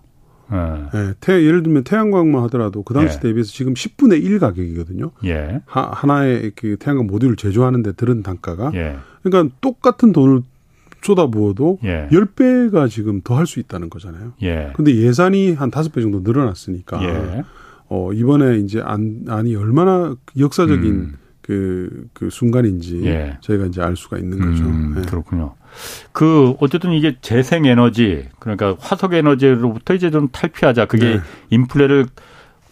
네. 네. 태, 예를 들면 태양광만 하더라도 그 당시 예. 대비해서 지금 10분의 1 가격이거든요. 예. 하, 하나의 그 태양광 모듈을 제조하는데 들은 단가가. 예. 그러니까 똑같은 돈을 쏟아부어도 예. 10배가 지금 더 할 수 있다는 거잖아요. 예. 근데 예산이 한 5배 정도 늘어났으니까 예. 어, 이번에 이제 안, 안이 얼마나 역사적인 음. 그, 그 순간인지 예. 저희가 이제 알 수가 있는 거죠. 음, 네. 그렇군요. 그 어쨌든 이게 재생 에너지 그러니까 화석 에너지로부터 이제 좀 탈피하자. 그게 네. 인플레를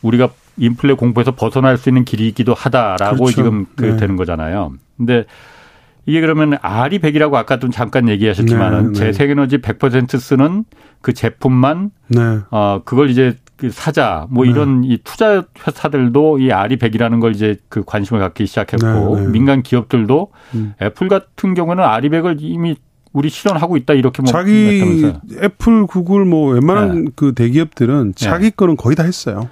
우리가 인플레 공포에서 벗어날 수 있는 길이기도 하다라고 그렇죠. 지금 그 네. 되는 거잖아요. 근데 이게 그러면 R이 100이라고 아까 좀 잠깐 얘기하셨지만은 네, 네. 재생에너지 100% 쓰는 그 제품만 네. 어 그걸 이제 그 사자 뭐 네. 이런 이 투자 회사들도 RE100이라는 걸 이제 그 관심을 갖기 시작했고 네, 네. 민간 기업들도 음. 애플 같은 경우는 RE100을 이미 우리 실현하고 있다 이렇게 뭐 자기 했다면서요. 애플, 구글 뭐 웬만한 네. 그 대기업들은 네. 자기 거는 거의 다 했어요.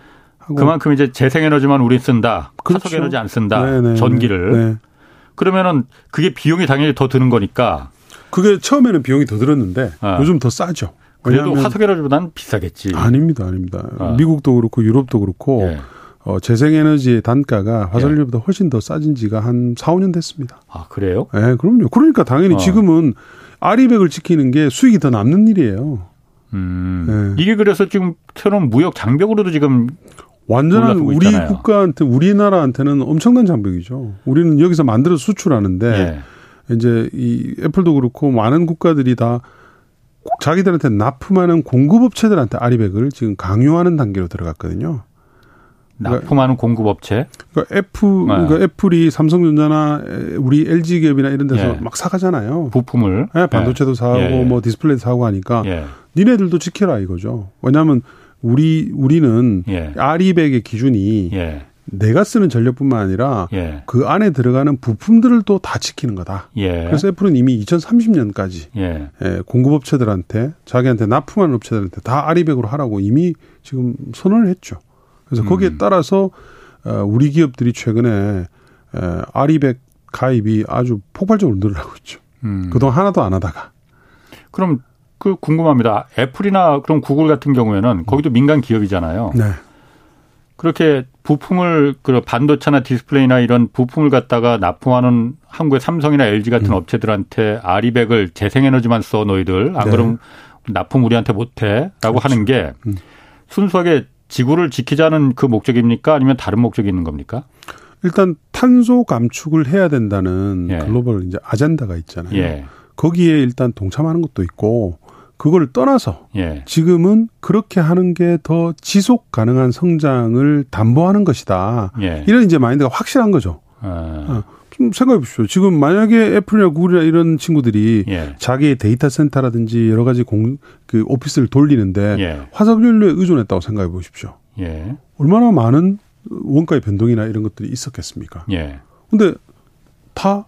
그만큼 이제 재생에너지만 우리 쓴다. 그렇죠. 화석에너지 안 쓴다. 전기를. 그러면은 그게 비용이 당연히 더 드는 거니까. 그게 처음에는 비용이 더 들었는데 어. 요즘 더 싸죠. 그래도 화석에너지보다는 비싸겠지. 아닙니다, 아닙니다. 어. 미국도 그렇고 유럽도 그렇고 예. 어, 재생에너지의 단가가 화석연료보다 예. 훨씬 더 싸진 지가 한 4, 5년 됐습니다. 아, 그래요? 네, 그럼요. 그러니까 당연히 어. 지금은 아리백을 지키는 게 수익이 더 남는 일이에요. 음. 네. 이게 그래서 지금 새로운 무역 장벽으로도 지금 완전한 우리 있잖아요. 국가한테 우리나라한테는 엄청난 장벽이죠. 우리는 여기서 만들어 수출하는데 예. 이제 이 애플도 그렇고 많은 국가들이 다 자기들한테 납품하는 공급업체들한테 아리백을 지금 강요하는 단계로 들어갔거든요. 그러니까 납품하는 공급업체? 그러니까 애플, 네. 그러니까 애플이 삼성전자나 우리 LG 기업이나 이런 데서 예. 막 사가잖아요. 부품을. 네, 반도체도 예. 사고 예. 뭐 디스플레이도 사고 하니까 예. 니네들도 지켜라 이거죠. 왜냐하면 우리 우리는 예. 아리백의 기준이 예. 내가 쓰는 전력뿐만 아니라 예. 그 안에 들어가는 부품들을 또 다 지키는 거다. 예. 그래서 애플은 이미 2030년까지 예. 예, 공급업체들한테 자기한테 납품하는 업체들한테 다 아리백으로 하라고 이미 지금 선언을 했죠. 그래서 거기에 음. 따라서 어, 우리 기업들이 최근에 RE100 가입이 아주 폭발적으로 늘어나고 있죠. 음. 그동안 하나도 안 하다가. 그럼 그 궁금합니다. 애플이나 그런 구글 같은 경우에는 거기도 민간 기업이잖아요. 네. 그렇게 부품을 그 반도체나 디스플레이나 이런 부품을 갖다가 납품하는 한국의 삼성이나 LG 같은 음. 업체들한테 아리백을 재생에너지만 써 너희들 안 네. 그럼 납품 우리한테 못해라고 그렇죠. 하는 게 음. 순수하게 지구를 지키자는 그 목적입니까 아니면 다른 목적이 있는 겁니까? 일단 탄소 감축을 해야 된다는 예. 글로벌 이제 아젠다가 있잖아요. 예. 거기에 일단 동참하는 것도 있고 그걸 떠나서 예. 지금은 그렇게 하는 게 더 지속 가능한 성장을 담보하는 것이다. 예. 이런 이제 마인드가 확실한 거죠. 아. 어. 좀 생각해 보십시오. 지금 만약에 애플이나 구글이나 이런 친구들이 예. 자기의 데이터 센터라든지 여러 가지 공, 그 오피스를 돌리는데 예. 화석 연료에 의존했다고 생각해 보십시오. 예. 얼마나 많은 원가의 변동이나 이런 것들이 있었겠습니까? 예. 근데 다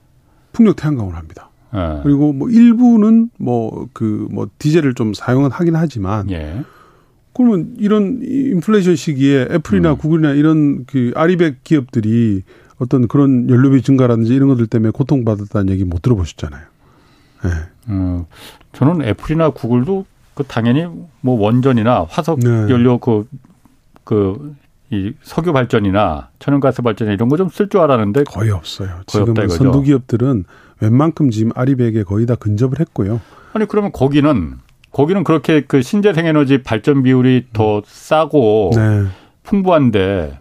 풍력 태양광을 합니다. 예. 그리고 뭐 일부는 뭐 그뭐 그 뭐 디젤을 좀 사용은 하긴 하지만 예. 그러면 이런 인플레이션 시기에 애플이나 음. 구글이나 이런 그 아리백 기업들이 어떤 그런 연료비 증가라든지 이런 것들 때문에 고통받았다는 얘기 못 들어보셨잖아요. 예. 어, 저는 애플이나 구글도 그 당연히 뭐 원전이나 화석 네. 연료 그, 그, 이 석유 발전이나 천연가스 발전 이런 거 좀 쓸 줄 알았는데 거의 없어요. 거의 지금 선두 기업들은 웬만큼 지금 아리백에 거의 다 근접을 했고요. 아니 그러면 거기는 거기는 그렇게 그 신재생 에너지 발전 비율이 더 싸고 네. 풍부한데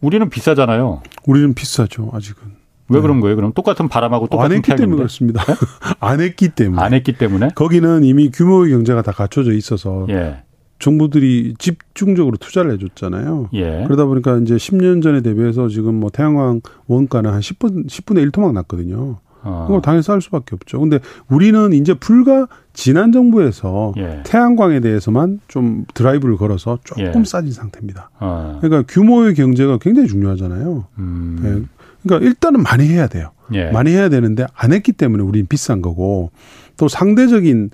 우리는 비싸잖아요. 우리는 비싸죠 아직은. 왜 그런 거예요? 그럼 똑같은 바람하고 똑같은 안 했기 태양인데? 때문에 그렇습니다. 네? 안 했기 때문에. 안 했기 때문에. 거기는 이미 규모의 경제가 다 갖춰져 있어서 예. 정부들이 집중적으로 투자를 해줬잖아요. 예. 그러다 보니까 이제 10년 전에 대비해서 지금 뭐 태양광 원가는 한 10분, 10분의 1 토막 났거든요. 어. 그걸 당연히 쌓을 수밖에 없죠. 근데 우리는 이제 불과 지난 정부에서 예. 태양광에 대해서만 좀 드라이브를 걸어서 조금 예. 싸진 상태입니다. 어. 그러니까 규모의 경제가 굉장히 중요하잖아요. 음. 네. 그러니까 일단은 많이 해야 돼요. 예. 많이 해야 되는데 안 했기 때문에 우리는 비싼 거고 또 상대적인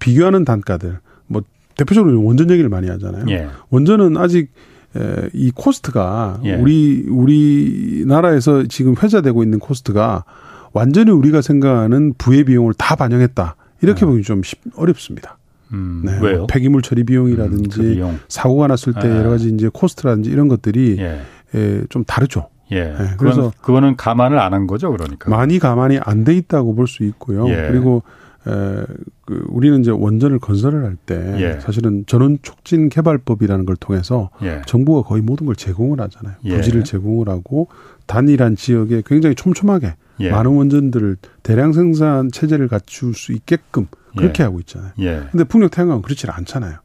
비교하는 단가들 뭐 대표적으로 원전 얘기를 많이 하잖아요. 예. 원전은 아직 에, 이 코스트가 예. 우리 우리나라에서 지금 회자되고 있는 코스트가 완전히 우리가 생각하는 부의 비용을 다 반영했다. 이렇게 음. 보기 좀 쉽, 어렵습니다. 음, 네. 왜요? 폐기물 처리 비용이라든지 음, 그 비용. 사고가 났을 때 아. 여러 가지 이제 코스트라든지 이런 것들이 예. 에, 좀 다르죠. 예. 네, 그래서 그거는 감안을 안 한 거죠, 그러니까. 많이 감안이 안 돼 있다고 볼 수 있고요. 예. 그리고 에, 그 우리는 이제 원전을 건설을 할때 예. 사실은 전원 촉진 개발법이라는 걸 통해서 예. 정부가 거의 모든 걸 제공을 하잖아요. 예. 부지를 제공을 하고 단일한 지역에 굉장히 촘촘하게 예. 많은 원전들을 대량 생산 체제를 갖출 수 있게끔 그렇게 예. 하고 있잖아요. 예. 근데 풍력 태양광은 그렇지 않잖아요.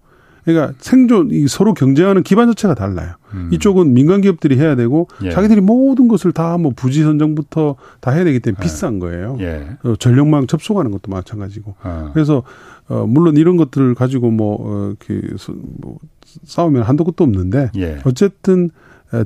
그러니까 생존 이 서로 경쟁하는 기반 자체가 달라요. 음. 이쪽은 민간 기업들이 해야 되고 예. 자기들이 모든 것을 다 뭐 부지 선정부터 다 해야 되기 때문에 예. 비싼 거예요. 예. 어, 전력망 접속하는 것도 마찬가지고. 어. 그래서 어 물론 이런 것들을 가지고 뭐어그 뭐 싸우면 한도 끝도 없는데 예. 어쨌든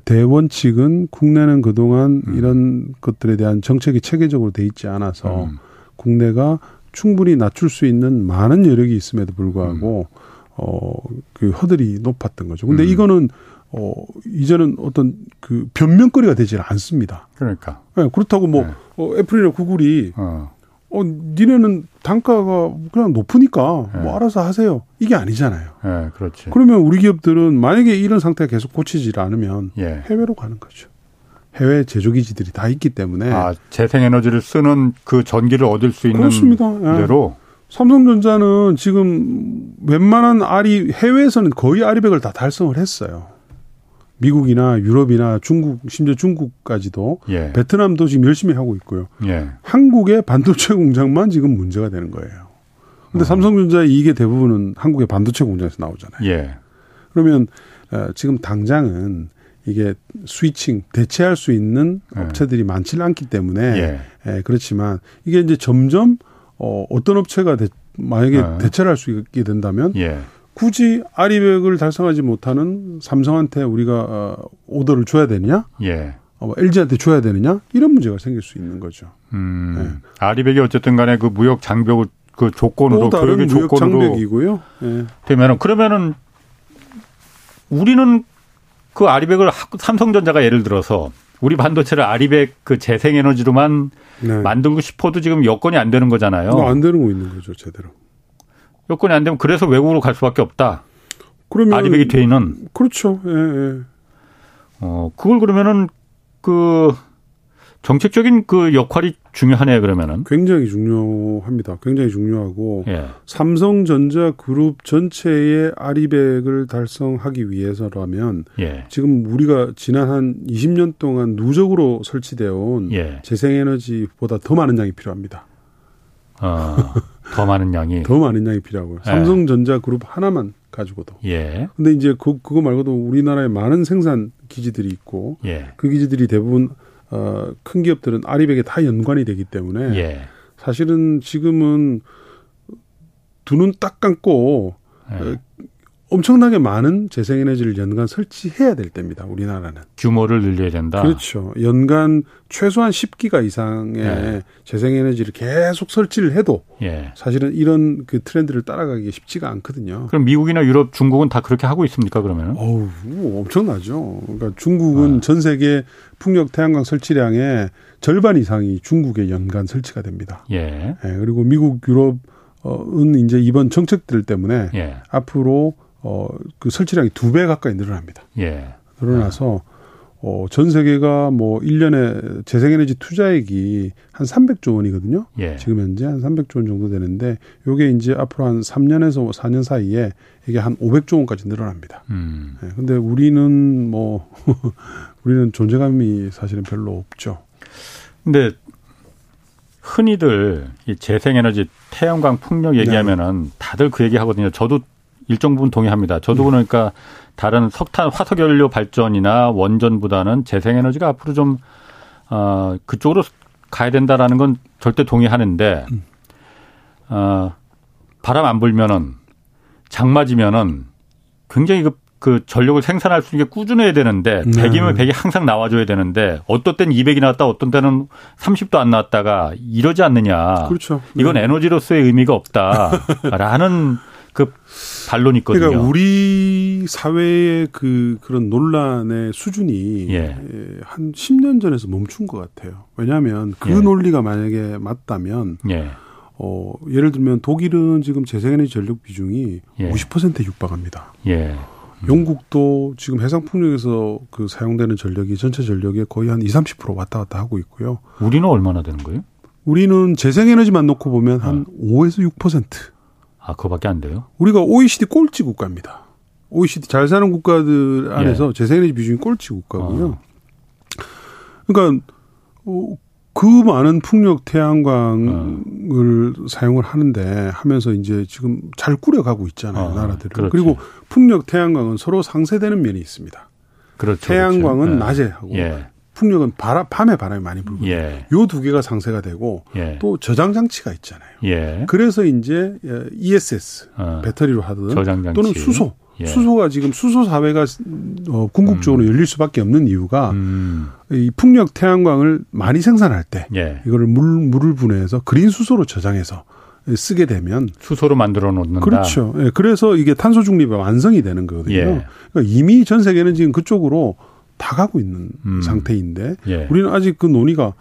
대원칙은 국내는 그동안 음. 이런 것들에 대한 정책이 체계적으로 돼 있지 않아서 음. 국내가 충분히 낮출 수 있는 많은 여력이 있음에도 불구하고 음. 어, 그 허들이 높았던 거죠. 근데 음. 이거는 어, 이제는 어떤 그 변명거리가 되질 않습니다. 그러니까. 네, 그렇다고 뭐, 네. 어, 애플이나 구글이, 어. 어, 니네는 단가가 그냥 높으니까 네. 뭐 알아서 하세요. 이게 아니잖아요. 네, 그렇지. 그러면 우리 기업들은 만약에 이런 상태가 계속 고치질 않으면 예. 해외로 가는 거죠. 해외 제조기지들이 다 있기 때문에. 아, 재생에너지를 쓰는 그 전기를 얻을 수 있는 그렇습니다. 예. 대로. 삼성전자는 지금 웬만한 아리 해외에서는 거의 아리백을 다 달성을 했어요. 미국이나 유럽이나 중국 심지어 중국까지도 예. 베트남도 지금 열심히 하고 있고요. 예. 한국의 반도체 공장만 지금 문제가 되는 거예요. 근데 어. 삼성전자의 이익의 대부분은 한국의 반도체 공장에서 나오잖아요. 예. 그러면 어, 지금 당장은 이게 스위칭 대체할 수 있는 예. 업체들이 많지 는 않기 때문에 예. 예, 그렇지만 이게 이제 점점 어, 어떤 업체가 대, 만약에 네. 대체를 할 수 있게 된다면 예. 굳이 아리백을 달성하지 못하는 삼성한테 우리가 어, 오더를 줘야 되느냐? 예. 어, LG한테 줘야 되느냐? 이런 문제가 생길 수 있는 거죠. 음. 네. 아리백이 어쨌든 간에 그 무역 장벽 그 조건으로 교육의 무역 조건으로 장벽이고요. 예. 되면은 그러면은 우리는 그 아리백을 삼성전자가 예를 들어서 우리 반도체를 아리백 그 재생에너지로만 네. 만들고 싶어도 지금 여건이 안 되는 거잖아요. 안 되는 거 있는 거죠, 제대로. 여건이 안 되면 그래서 외국으로 갈 수밖에 없다. 그러면 아리백이 돼 있는. 그렇죠. 예, 예. 어, 그걸 그러면은 그 정책적인 그 역할이 중요하네요, 그러면은. 굉장히 중요합니다. 굉장히 중요하고 예. 삼성전자 그룹 전체의 아리백을 달성하기 위해서라면 예. 지금 우리가 지난 한 20년 동안 누적으로 설치되어 온 예. 재생에너지보다 더 많은 양이 필요합니다. 어, 더 많은 양이 더 많은 양이 필요하고요. 예. 삼성전자 그룹 하나만 가지고도. 예. 근데 이제 그 그거 말고도 우리나라에 많은 생산 기지들이 있고 예. 그 기지들이 대부분 어, 큰 기업들은 아리백에 다 연관이 되기 때문에 예. 사실은 지금은 두 눈 딱 감고 예. 어, 엄청나게 많은 재생에너지를 연간 설치해야 될 때입니다. 우리나라는 규모를 늘려야 된다. 그렇죠. 연간 최소한 10기가 이상의 예. 재생에너지를 계속 설치를 해도 예. 사실은 이런 그 트렌드를 따라가기 쉽지가 않거든요. 그럼 미국이나 유럽, 중국은 다 그렇게 하고 있습니까? 그러면? 어우 엄청나죠. 그러니까 중국은 아. 전 세계 풍력 태양광 설치량의 절반 이상이 중국의 연간 설치가 됩니다. 예. 예 그리고 미국, 유럽은 이제 이번 정책들 때문에 예. 앞으로 어, 그 설치량이 두 배 가까이 늘어납니다. 예. 늘어나서 어, 전 세계가 뭐 1년에 재생에너지 투자액이 한 300조 원이거든요. 예. 지금 현재 한 300조 원 정도 되는데 요게 이제 앞으로 한 3년에서 4년 사이에 이게 한 500조 원까지 늘어납니다. 음. 예. 근데 우리는 뭐 우리는 존재감이 사실은 별로 없죠. 근데 흔히들 이 재생에너지 태양광 풍력 얘기하면은 네. 다들 그 얘기 하거든요. 저도 일정 부분 동의합니다. 저도 네. 그러니까 다른 석탄 화석 연료 발전이나 원전보다는 재생에너지가 앞으로 좀 어, 그쪽으로 가야 된다라는 건 절대 동의하는데 음. 어, 바람 안 불면은 장 맞으면은 굉장히 그, 그 전력을 생산할 수 있게 꾸준해야 되는데 네. 100이면 100이 항상 나와줘야 되는데 어떤 때는 200이 나왔다 어떤 때는 30도 안 나왔다가 이러지 않느냐. 그렇죠. 이건 네. 에너지로서의 의미가 없다라는 그 반론이 있거든요. 그러니까 우리 사회의 그 그런 논란의 수준이 예. 한 10년 전에서 멈춘 것 같아요. 왜냐하면 그 예. 논리가 만약에 맞다면 예. 어, 예를 들면 독일은 지금 재생에너지 전력 비중이 예. 50%에 육박합니다. 예. 음. 영국도 지금 해상 풍력에서 그 사용되는 전력이 전체 전력의 거의 한 20, 30% 왔다 갔다 하고 있고요. 우리는 얼마나 되는 거예요? 우리는 재생에너지만 놓고 보면 한 어. 5에서 6%. 아, 그거밖에 안 돼요? 우리가 OECD 꼴찌 국가입니다. OECD 잘 사는 국가들 안에서 예. 재생에너지 비중이 꼴찌 국가고요. 어. 그러니까 어, 그 많은 풍력 태양광을 어. 사용을 하는데 하면서 이제 지금 잘 꾸려가고 있잖아요, 어. 나라들은. 그렇지. 그리고 풍력 태양광은 서로 상쇄되는 면이 있습니다. 그렇죠. 태양광은 그렇죠. 낮에 하고 예. 풍력은 바람, 밤에 바람이 많이 불거든요. 예. 요두 개가 상쇄가 되고 예. 또 저장 장치가 있잖아요. 예. 그래서 이제 ESS 어. 배터리로 하든 또는 수소. 예. 수소가 지금 수소 사회가 어, 궁극적으로 음. 열릴 수밖에 없는 이유가 음. 이 풍력 태양광을 많이 생산할 때 예. 이거를 물 물을 분해해서 그린 수소로 저장해서 쓰게 되면 수소로 만들어 놓는다. 그렇죠. 예, 그래서 이게 탄소 중립이 완성이 되는 거거든요. 예. 그러니까 이미 전 세계는 지금 그쪽으로 다 가고 있는 음. 상태인데 예. 우리는 아직 그 논의가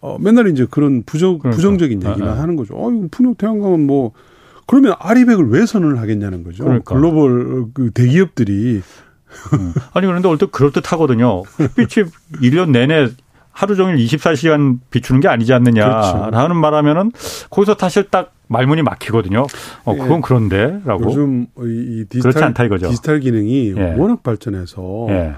어, 맨날 이제 그런 부정 그러니까. 부정적인 얘기만 아, 아. 하는 거죠. 어, 이거 풍력 태양광은 뭐 그러면 아리백을 왜 선언을 하겠냐는 거죠. 그러니까. 글로벌 그 대기업들이 음. 아니 그런데 얼핏 그럴 듯하거든요. 햇빛이 1년 내내 하루 종일 24시간 비추는 게 아니지 않느냐라는 그렇죠. 말하면은 거기서 사실 딱 말문이 막히거든요. 어 그건 예. 그런데라고. 요즘 이 디지털 디지털 기능이 예. 워낙 발전해서 예.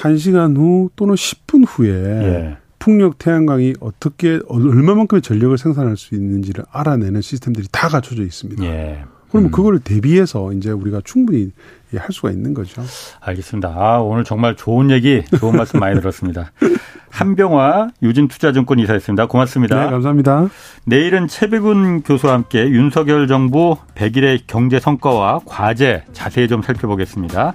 1시간 후 또는 10분 후에 예. 풍력 태양광이 어떻게 얼마만큼의 전력을 생산할 수 있는지를 알아내는 시스템들이 다 갖춰져 있습니다. 예. 그러면 음. 그걸 대비해서 이제 우리가 충분히 할 수가 있는 거죠. 알겠습니다. 아, 오늘 정말 좋은 얘기, 좋은 말씀 많이 들었습니다. 한병화 유진투자증권 이사였습니다. 고맙습니다. 네, 감사합니다. 내일은 최백운 교수와 함께 윤석열 정부 100일의 경제 성과와 과제 자세히 좀 살펴보겠습니다.